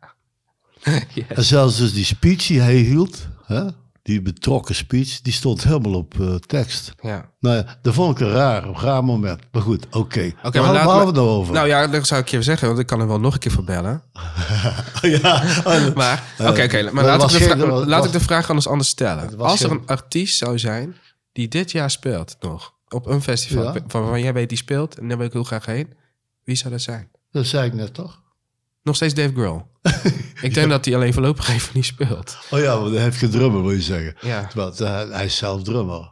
Yes. En zelfs dus die speech die hij hield, hè, die betrokken speech, die stond helemaal op eh, tekst. Ja. Nou ja, dat vond ik een raar, een raar moment. Maar goed, oké. Oké, maar waar we het nou over? Nou ja, dat zou ik je zeggen, want ik kan er wel nog een keer voor bellen. [laughs] ja, oh, [laughs] Maar, Eh, oké, oké. maar dat laat, ik de, geen- was- laat was- ik de vraag anders anders stellen. Als er geen- een artiest zou zijn die dit jaar speelt nog, op een festival, Ja. waarvan jij weet die speelt, en daar wil ik heel graag heen, wie zou dat zijn? dat zei ik net toch? Nog steeds Dave Grohl. [laughs] ik denk dat hij alleen voorlopig even niet speelt. Oh ja, maar hij heeft geen drummer, wil je zeggen. Ja. Terwijl, eh, hij is zelf drummer.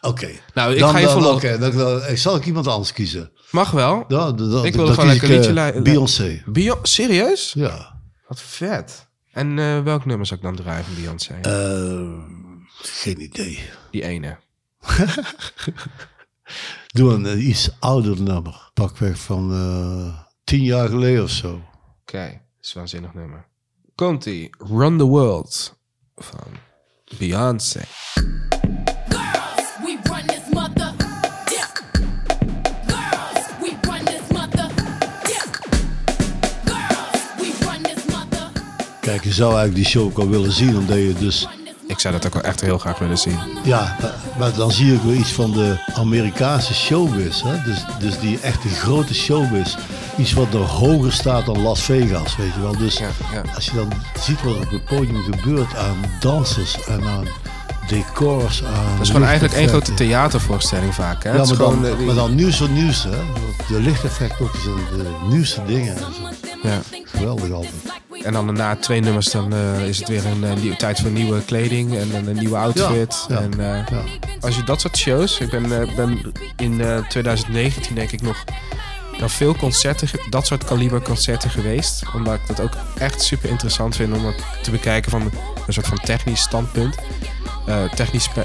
Oké. Nou, ik Dan- ga je dan- dan, dan, ik zal ik iemand anders kiezen. Mag wel. Dan, dan, Ik wilde gewoon lekker liedje li- Beyoncé. Beyon- Serieus? Ja. Wat vet. En eh, welk nummer zou ik dan draaien van Beyoncé? Geen idee. Die ene. [laughs] Doe een iets ouder nummer. Pakweg van tien jaar geleden of zo. Oké, dat is een waanzinnig nummer. Komt-ie. Run the World van Beyoncé. Girls, we run this mother. Yeah. Girls, we run this mother. Yeah. Girls, we run this mother. Kijk, je zou eigenlijk die show ook wel willen zien, omdat je dus... Ik zou dat ook wel echt heel graag willen zien. Ja, maar- dan zie je ook wel iets van de Amerikaanse showbiz. Hè? Dus, dus die echte grote showbiz. Iets wat nog hoger staat dan Las Vegas, weet je wel. Dus Ja, ja. als je dan ziet wat er op het podium gebeurt aan dansers en aan decors, aan... Dat is gewoon eigenlijk één grote theatervoorstelling vaak. Hè? Ja, maar dan, gewoon, eh, die- maar dan nieuws voor nieuws, hè. De lichteffecten ook zijn de nieuwste dingen. Ja. Geweldig altijd. En dan na twee nummers dan eh, is het weer een eh, tijd voor nieuwe kleding en een, een nieuwe outfit. Ja, ja, en, ja. Als je dat soort shows... Ik ben, ben in eh, 2019 denk ik nog naar veel concerten, dat soort kaliber concerten geweest. Omdat ik dat ook echt super interessant vind om het te bekijken van een soort van technisch standpunt. Eh, technisch pe-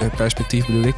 eh, perspectief bedoel ik.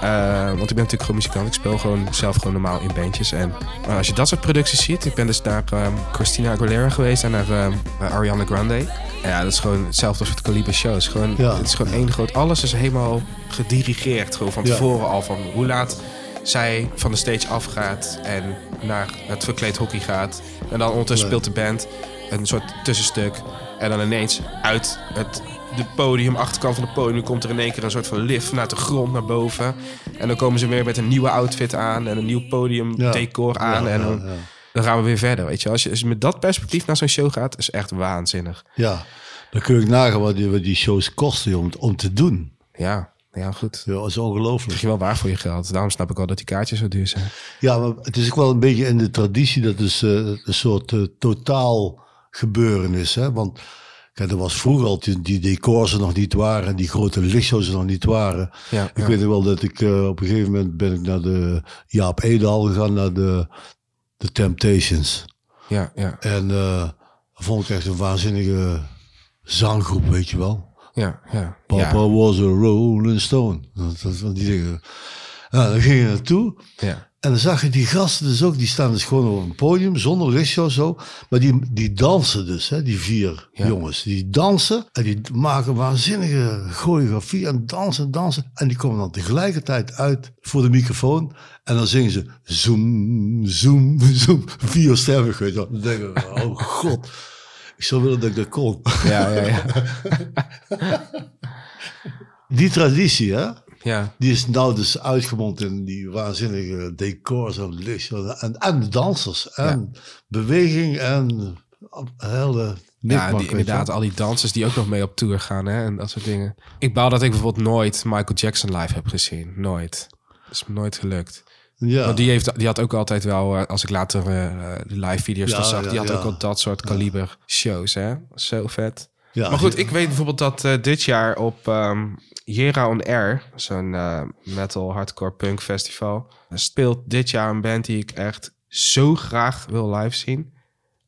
Eh, want ik ben natuurlijk gewoon muzikant. Ik speel gewoon zelf gewoon normaal in bandjes. En maar als je dat soort producties ziet. Ik ben dus naar ehm, Christina Aguilera geweest en naar ehm, Ariana Grande. En ja, dat is gewoon hetzelfde soort kaliber shows. Gewoon, Ja. Het is gewoon één groot... Alles is helemaal gedirigeerd. Gewoon van Ja. tevoren al. Van hoe laat zij van de stage afgaat en naar het verkleed hockey gaat. En dan ondertussen speelt de band een soort tussenstuk. En dan ineens uit het de podium, achterkant van het podium, komt er in één keer een soort van lift vanuit de grond naar boven. En dan komen ze weer met een nieuwe outfit aan en een nieuw podiumdecor aan. Ja, en dan, ja. dan gaan we weer verder. Weet je, als je, als je met dat perspectief naar zo'n show gaat, is echt waanzinnig. Ja, dan kun je nagaan wat die, wat die shows kosten om, om te doen. Ja, ja goed. Ja, dat is Krijg ongelooflijk. je wel waar voor je geld. Daarom snap ik wel dat die kaartjes zo duur zijn. Ja, maar het is ook wel een beetje in de traditie dat het eh, een soort eh, totaal gebeuren is. Hè? Want kijk, er was vroeger al die, die decors er nog niet waren, die grote lichtshows er nog niet waren. Ja, ik ja. weet wel dat ik eh, op een gegeven moment ben ik naar de Jaap Edal gegaan, naar de, de Temptations. Ja, ja, En vond ik echt een waanzinnige zanggroep, weet je wel. Ja, ja. Papa ja, was a Rolling Stone. Dat, dat van die dingen. Ja, dan ging je naartoe. ja. En dan zag je die gasten dus ook, die staan dus gewoon op een podium, zonder lichtshow zo. Maar die, die dansen dus, hè, die vier Ja. jongens. Die dansen en die maken waanzinnige choreografie en dansen, dansen. En die komen dan tegelijkertijd uit voor de microfoon. En dan zingen ze zoom, zoom, zoom. Vierstemmig, weet je wel. Dan denk ik, oh [laughs] god. Ik zou willen dat ik dat kon. Ja, ja, ja. [laughs] Die traditie, hè. ja. Die is nou dus uitgemond in die waanzinnige decors en lichtjes en, en de dansers en beweging en hele Ja, die, inderdaad, al die dansers die ook nog mee op tour gaan hè, en dat soort dingen. Ik baal dat ik bijvoorbeeld nooit Michael Jackson live heb gezien. Nooit. Dat is me nooit gelukt. Ja, Want die, heeft, die had ook altijd wel, eh, als ik later eh, de live video's Ja, zag, die had ook al dat soort kaliber shows. Hè? Zo vet. ja, Maar goed, ik weet bijvoorbeeld dat eh, dit jaar op ehm Jera on Air, zo'n metal hardcore punk festival, speelt dit jaar een band die ik echt zo graag wil live zien.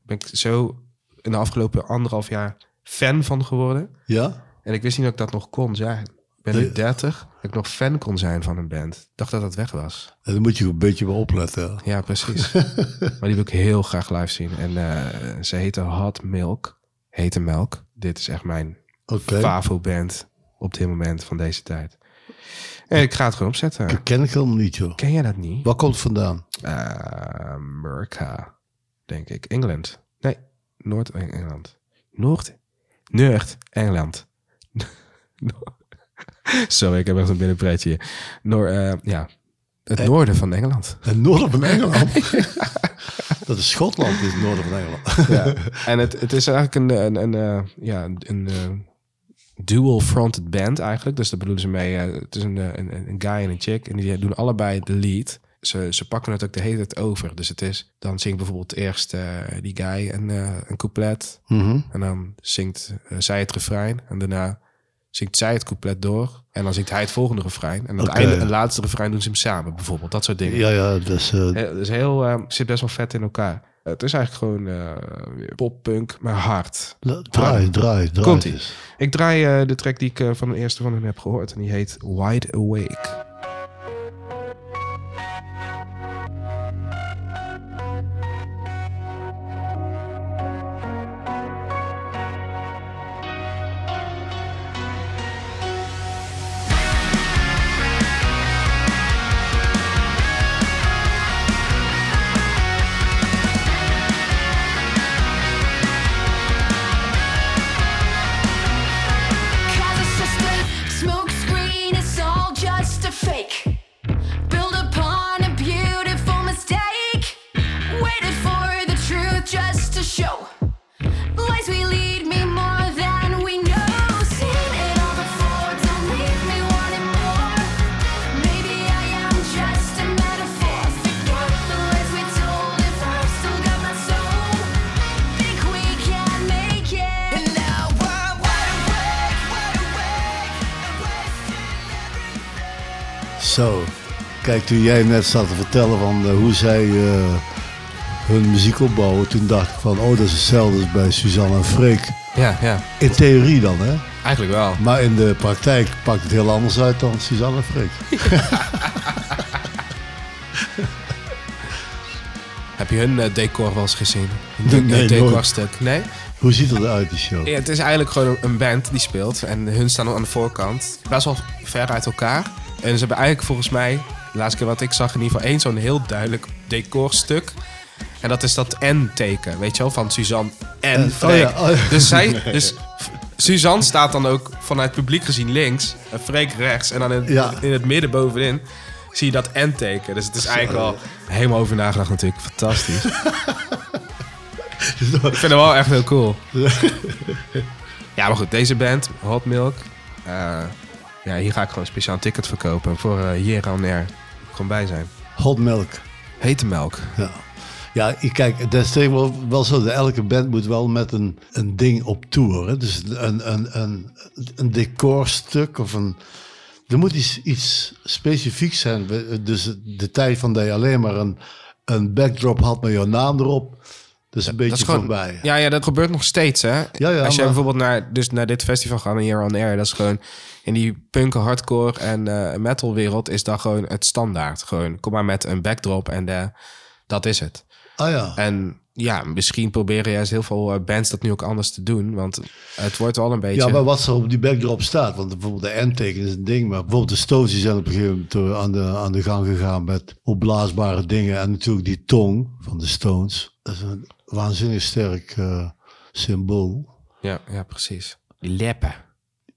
Ben ik zo in de afgelopen anderhalf jaar fan van geworden. Ja? En ik wist niet dat ik dat nog kon zijn. Ben nu 30, dat ik nog fan kon zijn van een band. Ik dacht dat dat weg was. En dan moet je een beetje wel opletten. Ja, precies. [laughs] maar die wil ik heel graag live zien. En eh, ze heette Hot Milk. Hete Melk. Dit is echt mijn Oké. Favo-band op dit moment van deze tijd. En ik ga het gewoon opzetten. Dat ken ik helemaal niet, joh. Ken jij dat niet? Waar komt het vandaan? Eh, Amerika, denk ik. Engeland. Nee, Noord-Engeland. [laughs] Noord? Noord-Engeland. [laughs] Sorry, ik heb echt een binnenpretje hier. Noor, eh, ja, het noorden van Engeland. Het noorden van Engeland. [laughs] dat is Schotland, is het noorden van Engeland. ja. En het, het is eigenlijk een, een, een, eh, ja, een, eh, dual-fronted band eigenlijk. Dus daar bedoelen ze mee. eh, het is een, eh, een, een guy en een chick. En die doen allebei de lead. Ze, ze pakken het ook de hele tijd over. Dus het is, dan zingt bijvoorbeeld eerst eh, die guy een, eh, een couplet. Mhm. En dan zingt eh, zij het refrein. En daarna zingt zij het couplet door. En dan zingt hij het volgende refrein. En het Oké. einde, het laatste refrein doen ze hem samen bijvoorbeeld. Dat soort dingen. Ja, ja, dus... eh, Heel- Dus heel, eh, zit best wel vet in elkaar. Het is eigenlijk gewoon eh poppunk, maar hard. draai, draai, draai. Komt-ie. het eens. Ik draai eh, de track die ik eh, van de eerste van hen heb gehoord. En die heet Wide Awake. Toen jij net zat te vertellen van eh, hoe zij eh, hun muziek opbouwen, toen dacht ik van, oh, dat is hetzelfde als bij Suzanne en Freek. Ja, ja. In theorie dan, hè? Eigenlijk wel. Maar in de praktijk pakt het heel anders uit dan Suzanne en Freek. [laughs] Heb je hun eh, decor wel eens gezien? Nee, Hun nooit. decorstuk? Nee? Hoe ziet het eruit, die show? Ja, het is eigenlijk gewoon een- een band die speelt. En hun staan aan de voorkant. Best wel ver uit elkaar. En ze hebben eigenlijk volgens mij, de laatste keer wat ik zag, in ieder geval één zo'n heel duidelijk decorstuk. En dat is dat N-teken, weet je wel, van Suzanne en Freek. oh ja, oh ja. Dus, zij, [laughs] dus Suzanne staat dan ook vanuit publiek gezien links en Freek rechts. En dan in, Ja. in het midden bovenin zie je dat N-teken. Dus het is eigenlijk wel helemaal over nagedacht natuurlijk. Fantastisch. [laughs] Ik vind het wel echt heel cool. Ja, maar goed, deze band, Hot Milk. eh, ja, hier ga ik gewoon speciaal een ticket verkopen voor eh hier on air. Gewoon bij zijn. Hot Milk. Hete melk. Ja. Ja, ik- kijk, dat is tegenwoordig wel zo. dat Elke band moet wel met een, een ding op tour. Hè? Dus een, een, een, een decorstuk of een... Er moet iets, iets specifieks zijn. Dus de tijd van dat je alleen maar een, een backdrop had met jouw naam erop. Is een beetje gewoon, voorbij. Ja, ja, dat gebeurt nog steeds, hè? Ja, ja, Als maar- bijvoorbeeld naar, dus naar dit festival gaat, Here on Air, dat is gewoon in die punk, hardcore en eh metal wereld is dat gewoon het standaard. Gewoon, kom maar met een backdrop en eh, dat is het. Ah ja. En ja, misschien proberen juist heel veel eh, bands dat nu ook anders te doen, want het wordt wel een beetje... Ja, maar wat er op die backdrop staat. Want bijvoorbeeld de N-teken is een ding. Maar bijvoorbeeld de Stones die zijn op een gegeven moment aan de, aan de gang gegaan met opblaasbare dingen. En natuurlijk die tong van de Stones. Dat is een waanzinnig sterk eh, symbool. ja, ja, precies. Die leppen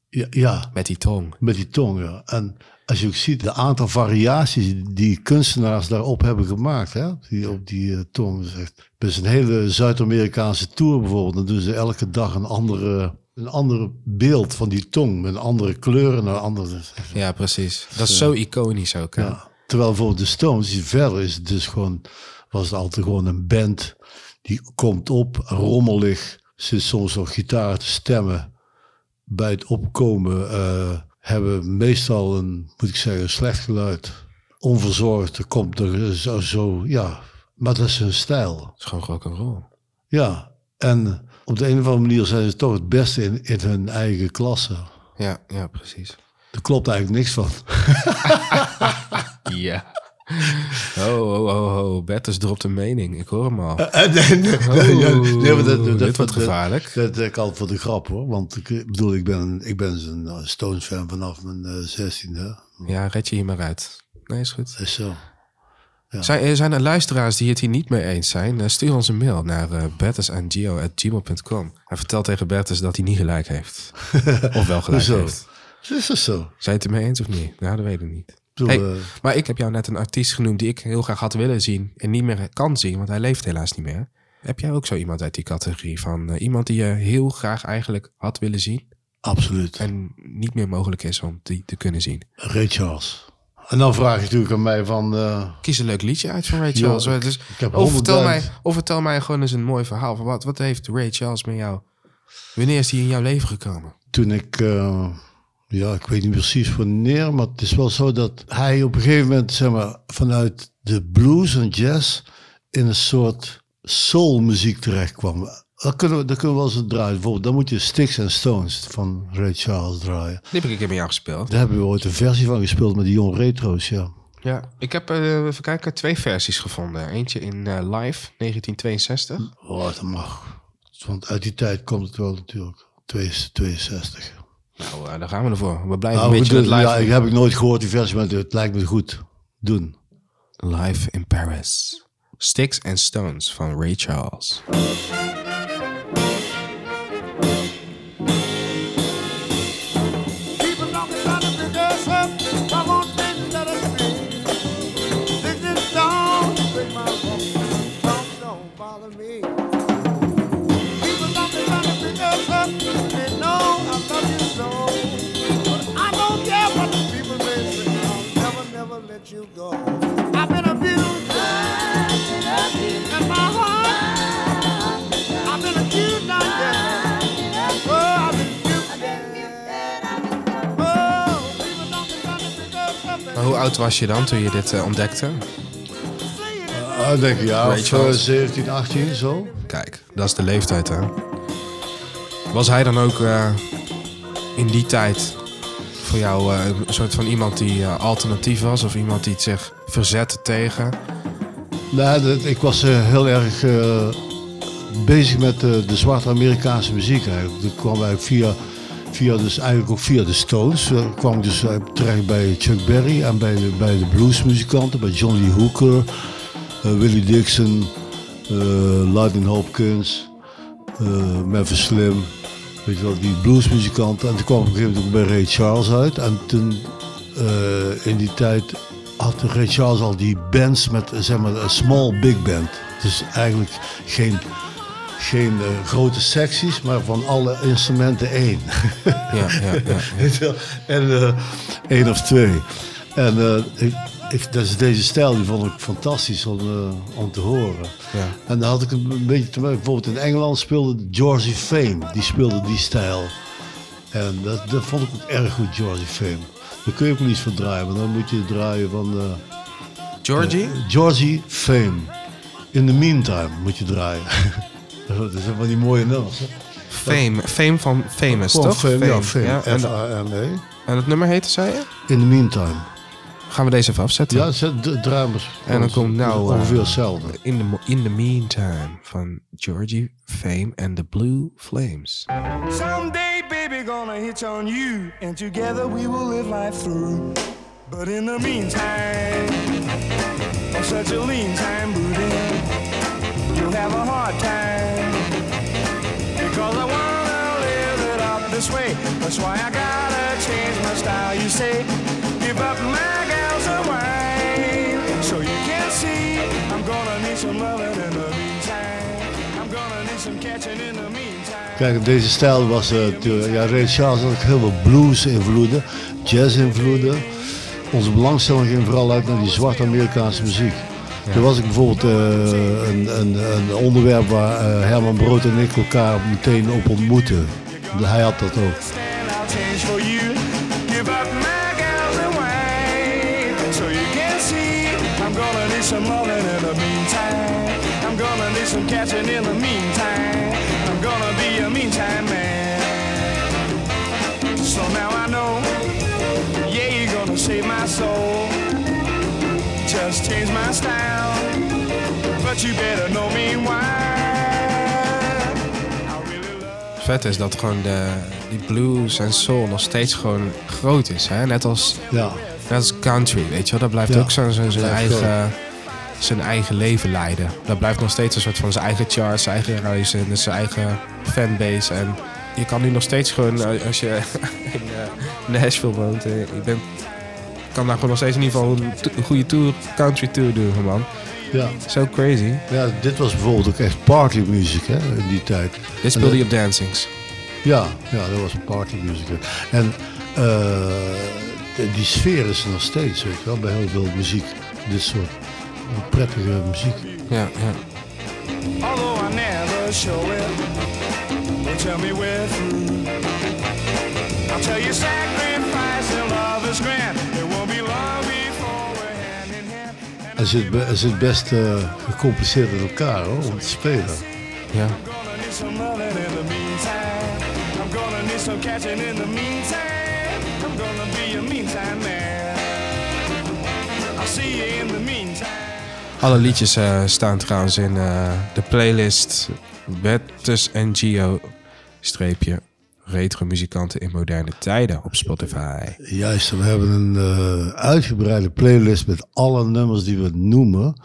Ja, ja, met die tong. met die tong. Ja. En als je ook ziet, de aantal variaties die kunstenaars daarop hebben gemaakt. Hè, die, op die eh, tong. echt- Dus een hele Zuid-Amerikaanse tour bijvoorbeeld. Dan doen ze elke dag een andere, een andere beeld van die tong. Met andere kleur en een andere... Ja, precies. Dat is zo iconisch ook. Hè? Ja. Terwijl bijvoorbeeld de Stones, die verder is het dus gewoon, was het altijd gewoon een band die komt op, rommelig, zit soms nog gitaar te stemmen. Bij het opkomen eh, hebben meestal een, moet ik zeggen, een slecht geluid. Onverzorgd, er komt er zo, zo, ja, maar dat is hun stijl. Het is gewoon rock and roll. Ja, en op de een of andere manier zijn ze toch het beste in, in hun eigen klasse. Ja, ja, precies. Er klopt eigenlijk niks van. [laughs] Ja. Oh, oh, oh, oh. Bertus dropt een mening. Ik hoor hem al. Eh, ja, dat, wordt gevaarlijk. Dat, ik altijd voor de grap hoor. Want ik bedoel, ik ben, ik ben een eh, Stones fan vanaf mijn eh, zestiende. Ja, red je hier maar uit. Nee, is goed. is zo. Zijn, er zijn er luisteraars die het hier niet mee eens zijn? Eh, Stuur ons een mail naar uh. En vertel tegen Bertus dat hij niet gelijk heeft. [laughs] of wel gelijk Hoezo? heeft. Is dat zo? Zijn het ermee eens of niet? Nou, dat weet ik niet. Ik bedoel, Hey, eh, maar ik heb jou net een artiest genoemd die ik heel graag had willen zien en niet meer kan zien, want hij leeft helaas niet meer. Heb jij ook zo iemand uit die categorie van eh, iemand die je heel graag eigenlijk had willen zien absoluut. en niet meer mogelijk is om die te kunnen zien? Ray Charles. En dan vraag je natuurlijk aan mij van... eh, Kies een leuk liedje uit van Ray Ja, Charles. ik- dus, of, vertel mij, 100.000. of vertel mij gewoon eens een mooi verhaal. Van wat, wat heeft Ray Charles met jou... Wanneer is hij in jouw leven gekomen? toen ik, ja, ik weet niet precies wanneer, maar het is wel zo dat hij op een gegeven moment, zeg maar, vanuit de blues en jazz in een soort soulmuziek terecht kwam. Dat kunnen, we, dat kunnen we wel eens draaien. Bijvoorbeeld, dan moet je Sticks and Stones van Ray Charles draaien. Die heb ik een keer met jou gespeeld. Daar hebben we ooit een versie van gespeeld met die Jong Retro's, ja. Ja, ik heb eh, even kijken, twee versies gevonden. Eentje in eh, live, 1962. Oh, dat mag. Want uit die tijd komt het wel natuurlijk. 62. Nou, eh, daar gaan we ervoor. We blijven Nou, een beetje live, ja, ik heb ik nooit gehoord die versie, maar het lijkt me goed. Doen. live in Paris. Sticks and Stones van Ray Charles. Maar hoe oud was je dan toen je dit eh, ontdekte? Denk ik, ja, Ray of, eh, 17, 18, zo. Kijk, dat is de leeftijd, hè? Was hij dan ook eh, in die tijd voor jou eh, een soort van iemand die eh, alternatief was? Of iemand die zich verzette tegen? Dat, ik was eh, heel erg bezig met de zwarte Amerikaanse muziek eigenlijk. Dat kwam eigenlijk via, via dus eigenlijk ook via de Stones. eh, kwam dus terecht bij Chuck Berry en bij de, bij de bluesmuzikanten, bij John Lee Hooker, Willie Dixon, Lightning Hopkins, Memphis Slim. Weet je wel, die bluesmuzikanten. En toen kwam ik op een gegeven moment ook bij Ray Charles uit. En toen, eh, in die tijd, had Ray Charles al die bands met, zeg maar, een small big band. Dus eigenlijk geen, geen eh, grote secties, maar van alle instrumenten één. Ja, ja, ja. [laughs] En eh, één of twee. En ik, ik, dus deze stijl die vond ik fantastisch om, eh, om te horen. Ja. En dan had ik een, beetje te maken. Bijvoorbeeld in Engeland speelde Georgie Fame. Die speelde die stijl. En dat, dat vond ik ook erg goed, Georgie Fame. Daar kun je ook niet van draaien, maar dan moet je draaien van eh, Georgie? Georgie Fame. In the meantime moet je draaien. [laughs] dat zijn van die mooie nummers. hè. Fame. Fame van Famous, Gewoon toch? Fame, ja, Fame. Ja, en, F-A-M-E. en het nummer heette, zei je? In the meantime. Gaan we deze even afzetten? Ja, zet de drumers. En dan komt nou... Ongeveer eh, hetzelfde. in, the, mo- in the Meantime van Georgie Fame and the Blue Flames. Someday, baby, gonna hitch on you, and together we will live life through. But in the meantime, I'm such a lean time booty. You'll have a hard time because I wanna live it up this way. That's why I gotta change my style. You say, give up my gals and wine, so you can see I'm gonna need some loving in the meantime. I'm gonna need some catching in the meantime. Kijk, deze stijl was eh, natuurlijk- ja, Ray Charles had ook heel veel blues-invloeden, jazz-invloeden. Onze belangstelling ging vooral uit naar die zwarte Amerikaanse muziek. Toen was ik bijvoorbeeld eh, een, een, een onderwerp waar eh, Herman Brood en ik elkaar meteen op ontmoeten. Hij had dat ook. Some loving in the meantime. I'm gonna need some catching in the meantime. I'm gonna be a meantime man. So now I know, yeah, you're gonna save my soul. Just change my style, but you better know me why. Vet is dat gewoon de, die blues en soul nog steeds gewoon groot is. Hè? Net, als, Ja, net als country, weet je wel. Dat blijft Ja, ook zo- zo- eigen, zijn eigen leven leiden. Dat blijft nog steeds een soort van zijn eigen charts, zijn eigen reizen, en zijn eigen fanbase. En je kan nu nog steeds gewoon, eh, als je [laughs] in eh, Nashville woont, eh, je bent, kan daar gewoon nog steeds in ieder geval een, goede tour, country tour doen, man. ja. Zo crazy. ja, dit was bijvoorbeeld ook echt party music hè, in die tijd. Dit speelde je op dancings. Ja, ja, dat was party music. En eh, die sfeer is er nog steeds, weet je wel, bij heel veel muziek. Dit soort prettige muziek. Ja, ja. Although I never show it, they tell me we're through. I'll tell you sacrifice and love is grand. It won't be long before we're hand in hand. Zit, be- best gecompliceerd in elkaar hoor, om te spelen. ja. I'm gonna need some loving in Alle liedjes eh, staan trouwens in eh, de playlist Bettus en Gio streepje retro muzikanten in moderne tijden op Spotify. Juist, we hebben een eh, uitgebreide playlist met alle nummers die we noemen.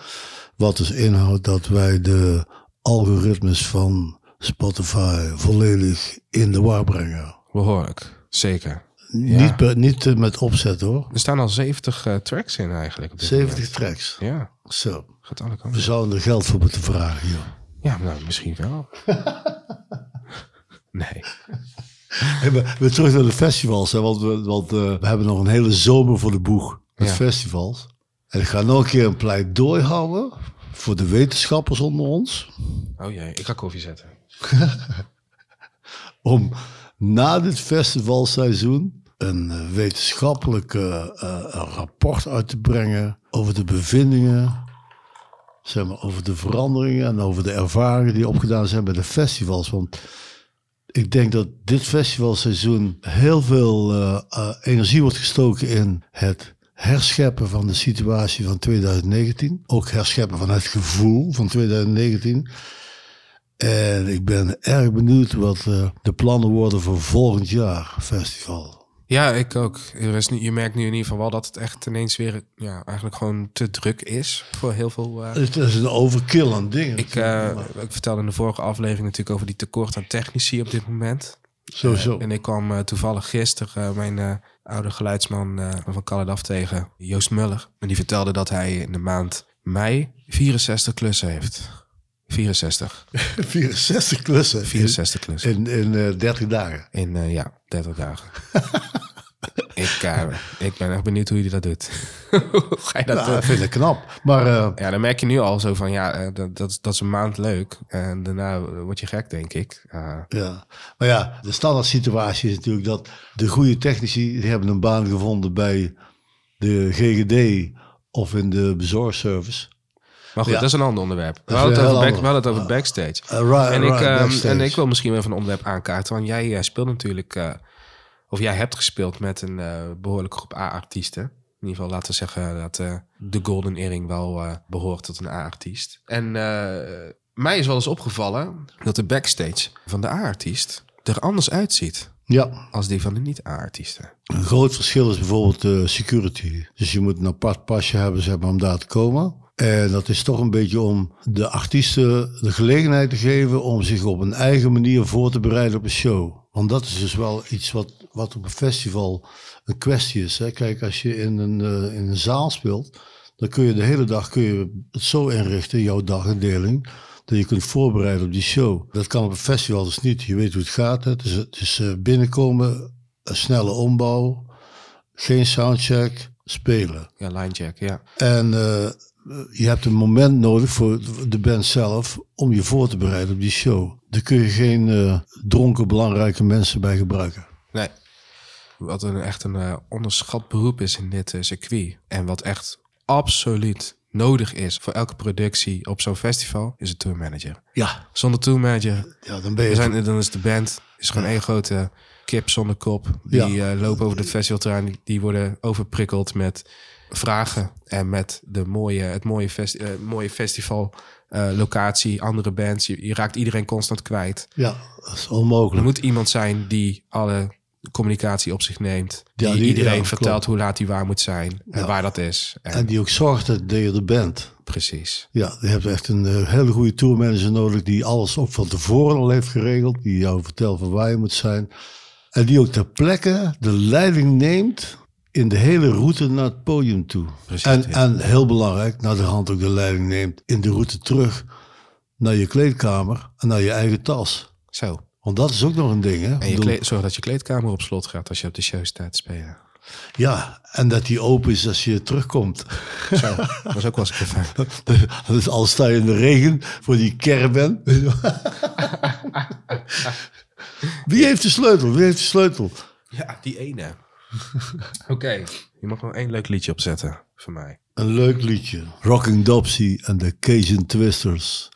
Wat dus inhoudt dat wij de algoritmes van Spotify volledig in de war brengen. Behoorlijk, zeker. Niet, niet eh, met opzet hoor. Er staan al 70 eh, tracks in eigenlijk. Op dit 70 moment. tracks. Ja, Zo. gaat alle We zouden er geld voor moeten vragen hier. Ja, nou, misschien wel. [laughs] nee. Hey, maar weer terug naar de festivals. Hè, want we, want, eh, we hebben nog een hele zomer voor de boeg met Ja. festivals. En ik ga nog een keer een pleidooi houden voor de wetenschappers onder ons. Oh jee, ik ga koffie zetten. [laughs] Om na dit festivalseizoen een eh, wetenschappelijk eh, eh, rapport uit te brengen over de bevindingen. Zeg maar, over de veranderingen en over de ervaringen die opgedaan zijn bij de festivals. Want ik denk dat dit festivalseizoen heel veel energie wordt gestoken in het herscheppen van de situatie van 2019. Ook herscheppen van het gevoel van 2019. En ik ben erg benieuwd wat eh, de plannen worden voor volgend jaar festival. Ja, ik ook. Er is niet, je merkt nu in ieder geval wel dat het echt ineens weer ja, eigenlijk gewoon te druk is voor heel veel. eh, Het is een overkill aan dingen. ik, eh, ik vertelde in de vorige aflevering natuurlijk over die tekort aan technici op dit moment. Sowieso. En ik kwam toevallig gisteren mijn oude geluidsman van Caledaf tegen, Joost Muller. En die vertelde dat hij in de maand mei 64 klussen heeft. 64. 64 [laughs] klussen. 64 klussen. In, in eh, 30 dagen. In, eh, ja, 30 dagen. [laughs] ik, eh, ik ben echt benieuwd hoe je dat doet. [laughs] hoe ga je dat Nou, doen? ik vind het knap. Maar eh, Ja, dan merk je nu al zo van, ja, eh, dat, dat, is- dat is een maand leuk. En daarna word je gek, denk ik. Eh, Ja, maar ja, de standaard situatie is natuurlijk dat de goede technici die hebben een baan gevonden bij de GGD of in de bezorgservice. Maar goed, Ja. dat is een ander onderwerp. We hadden het over, heel back, we ander. hadden het over backstage. Uh, right, en, ik, right, ehm, backstage. en ik wil misschien even een onderwerp aankaarten. Want jij eh, speelt natuurlijk, eh, of jij hebt gespeeld met een eh, behoorlijke groep A-artiesten. In ieder geval laten we zeggen dat de Golden Earring wel eh, behoort tot een A-artiest. En mij is wel eens opgevallen dat de backstage van de A-artiest er anders uitziet Ja, als die van de niet-A-artiesten. een groot verschil is bijvoorbeeld de security. Dus je moet een apart pasje hebben zeg maar, om daar te komen. En dat is toch een beetje om de artiesten de gelegenheid te geven om zich op een eigen manier voor te bereiden op een show. Want dat is dus wel iets wat, wat op een festival een kwestie is. Hè. Kijk, als je in een, eh, in een zaal speelt, dan kun je de hele dag kun je het zo inrichten, jouw dagindeling, dat je kunt voorbereiden op die show. Dat kan op een festival dus niet. Je weet hoe het gaat. Hè. Het is, het is eh, binnenkomen, een snelle ombouw, geen soundcheck, spelen. Ja, linejack, ja. En eh, je hebt een moment nodig voor de band zelf om je voor te bereiden op die show. Daar kun je geen eh, dronken belangrijke mensen bij gebruiken. Nee. Wat een, echt een eh, onderschat beroep is in dit eh, circuit. En wat echt absoluut nodig is voor elke productie op zo'n festival, is een tourmanager. Ja, Zonder tourmanager, ja dan ben je... zijn, dan is de band is gewoon één grote kip zonder kop. Die Ja. eh, lopen over het festivalterrein, die worden overprikkeld met vragen. En met de mooie, het mooie, festi eh, mooie festival eh, locatie, andere bands. Je, je raakt iedereen constant kwijt. Ja, dat is Er onmogelijk. moet iemand zijn die alle communicatie op zich neemt. Die, Ja, die- iedereen ja, vertelt klopt. hoe laat hij waar moet zijn. En Ja. waar dat is. En, En die ook zorgt dat je er bent. Precies. Ja, je hebt echt een eh, hele goede tourmanager nodig die alles ook van tevoren al heeft geregeld. Die jou vertelt van waar je moet zijn. En die ook ter plekke de leiding neemt in de hele route naar het podium toe. Precies, en, ja. en heel belangrijk, naar de hand ook de leiding neemt in de route terug naar je kleedkamer en naar je eigen tas. Zo. Want dat is ook nog een ding, hè? En je kleed, zorg dat je kleedkamer op slot gaat als je op de show staat te spelen. Ja, en dat die open is als je terugkomt. [laughs] Zo. Dat is ook wel eens een keer fijn. Dus al sta je in de regen voor die caravan. [laughs] Wie heeft de sleutel? Wie heeft de sleutel? Ja, die ene. [laughs] Oké. Je mag nog één leuk liedje opzetten voor mij. Een leuk liedje. Rocking Dopsy en de Cajun Twisters.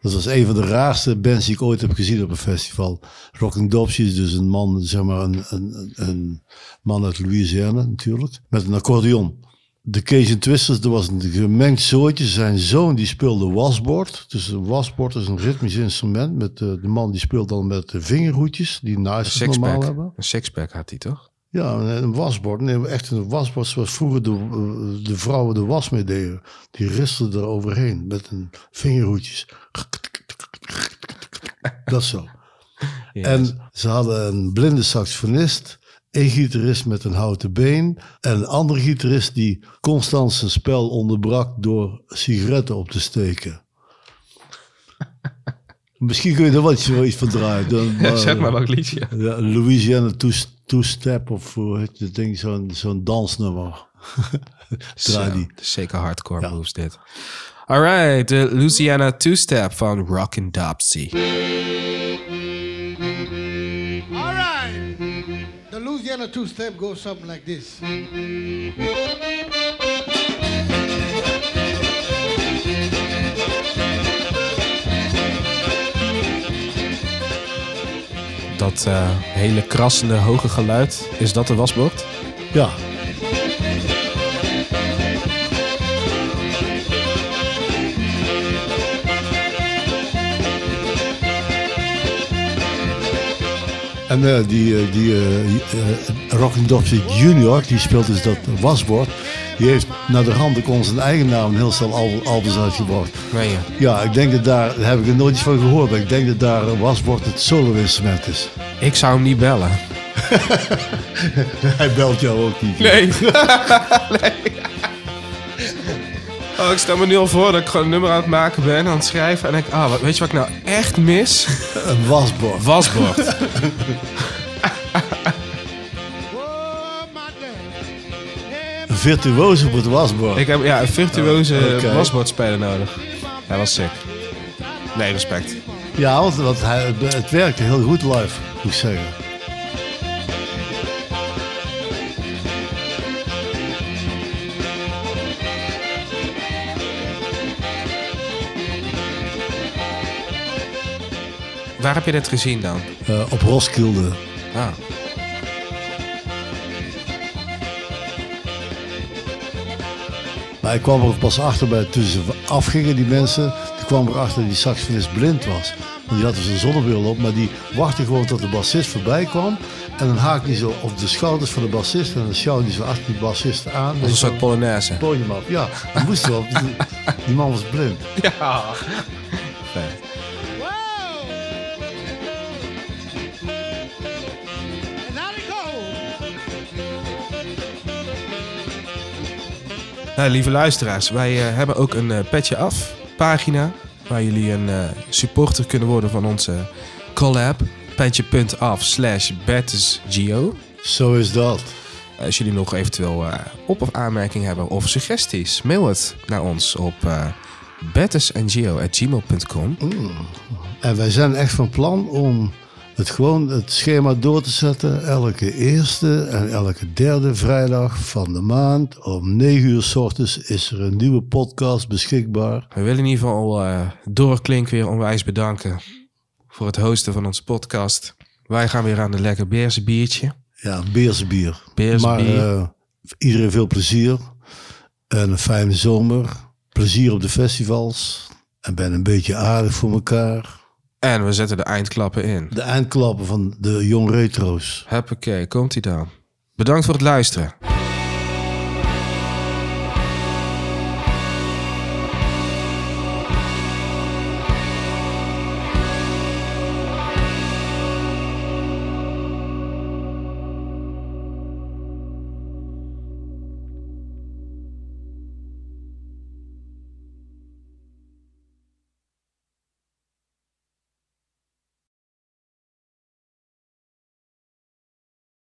Dat was een van de raarste bands die ik ooit heb gezien op een festival. Rocking Dopsy is dus een man, zeg maar een, een, een man uit Louisiana natuurlijk, met een accordeon. De Cajun Twisters, dat was een gemengd soortje. Zijn zoon die speelde wasbord. Dus een wasbord is een ritmisch instrument. Met, eh, de man die speelt dan met de vingerhoedjes, die Een naast normaal sixpack. hebben. Een sixpack had hij toch? Ja, een wasbord. Nee, echt een wasbord zoals vroeger de, eh, de vrouwen de was mee deden. Die ristelden er overheen met een vingerhoedjes. Dat zo. Yes. En ze hadden een blinde saxofonist, een gitarist met een houten been en een andere gitarist die constant zijn spel onderbrak door sigaretten op te steken. [laughs] Misschien kun je er wat iets van draaien. Dan, zeg maar welk liedje. ja, Louisiana Two, two Step of hoe heet het ding, zo'n zo'n dansnummer. [laughs] Draai die. zeker hardcore Ja. moves dit. Alright, de Louisiana Two-Step van Rockin' Dopsy. All right. The Louisiana two step goes something like this. Dat eh, hele krassende hoge geluid, is dat een wasbord? Ja, En eh, die, eh, die Dopsy Junior, die speelt dus dat wasbord. Die heeft naar de hand ook onze eigen naam heel stel al- albums uitgebracht. Meen je? Ja, ik denk dat daar, daar heb ik er nooit iets van gehoord, maar ik denk dat daar wasbord het solo-instrument is. Ik zou hem niet bellen. [laughs] Hij belt jou ook niet. Nee. [laughs] nee. Oh, ik stel me nu al voor dat ik gewoon een nummer aan het maken ben, aan het schrijven. En denk, ah, weet je wat ik nou echt mis? Een wasbord. Wasbord. [laughs] Een virtuoos op het wasbord. ik heb ja, een virtuoze Oké. wasbordspeler nodig. Hij was sick. Nee, respect. Ja, want, want hij, het werkte heel goed live, moet ik zeggen. Waar heb je dit gezien dan? Eh, op Roskilde. Ah. Maar ik kwam er pas achter bij, toen ze afgingen, die mensen. Toen kwam ik erachter dat die saxofonist blind was. Want die had dus een zonnebril op, maar die wachtte gewoon tot de bassist voorbij kwam. En dan haakte hij zo op de schouders van de bassist en dan sjouwde hij zo achter die bassist aan. Dat is een soort Polonaise. podium af. Ja, dat moest wel. Die, die man was blind. [laughs] Ja. Nou, lieve luisteraars, wij eh, hebben ook een eh, petje af pagina. Waar jullie een eh, supporter kunnen worden van onze collab. Petje.af slash Bertusgeo. Zo is dat. Als jullie nog eventueel op- of aanmerkingen hebben of suggesties, mail het naar ons op bertusandgeo.gmail.com. En wij zijn echt van plan om het gewoon het schema door te zetten. Elke eerste en elke derde vrijdag van de maand om 9 uur s ochtends is er een nieuwe podcast beschikbaar. We willen in ieder geval eh Doorklink weer onwijs bedanken voor het hosten van onze podcast. Wij gaan weer aan de lekker Beerse biertje. Ja, Beerse bier. Beerse maar bier. eh, iedereen veel plezier en een fijne zomer. Plezier op de festivals en ben een beetje aardig voor elkaar. En we zetten de eindklappen in. De eindklappen van de Jong Retro's. Huppakee, komt ie dan. Bedankt voor het luisteren.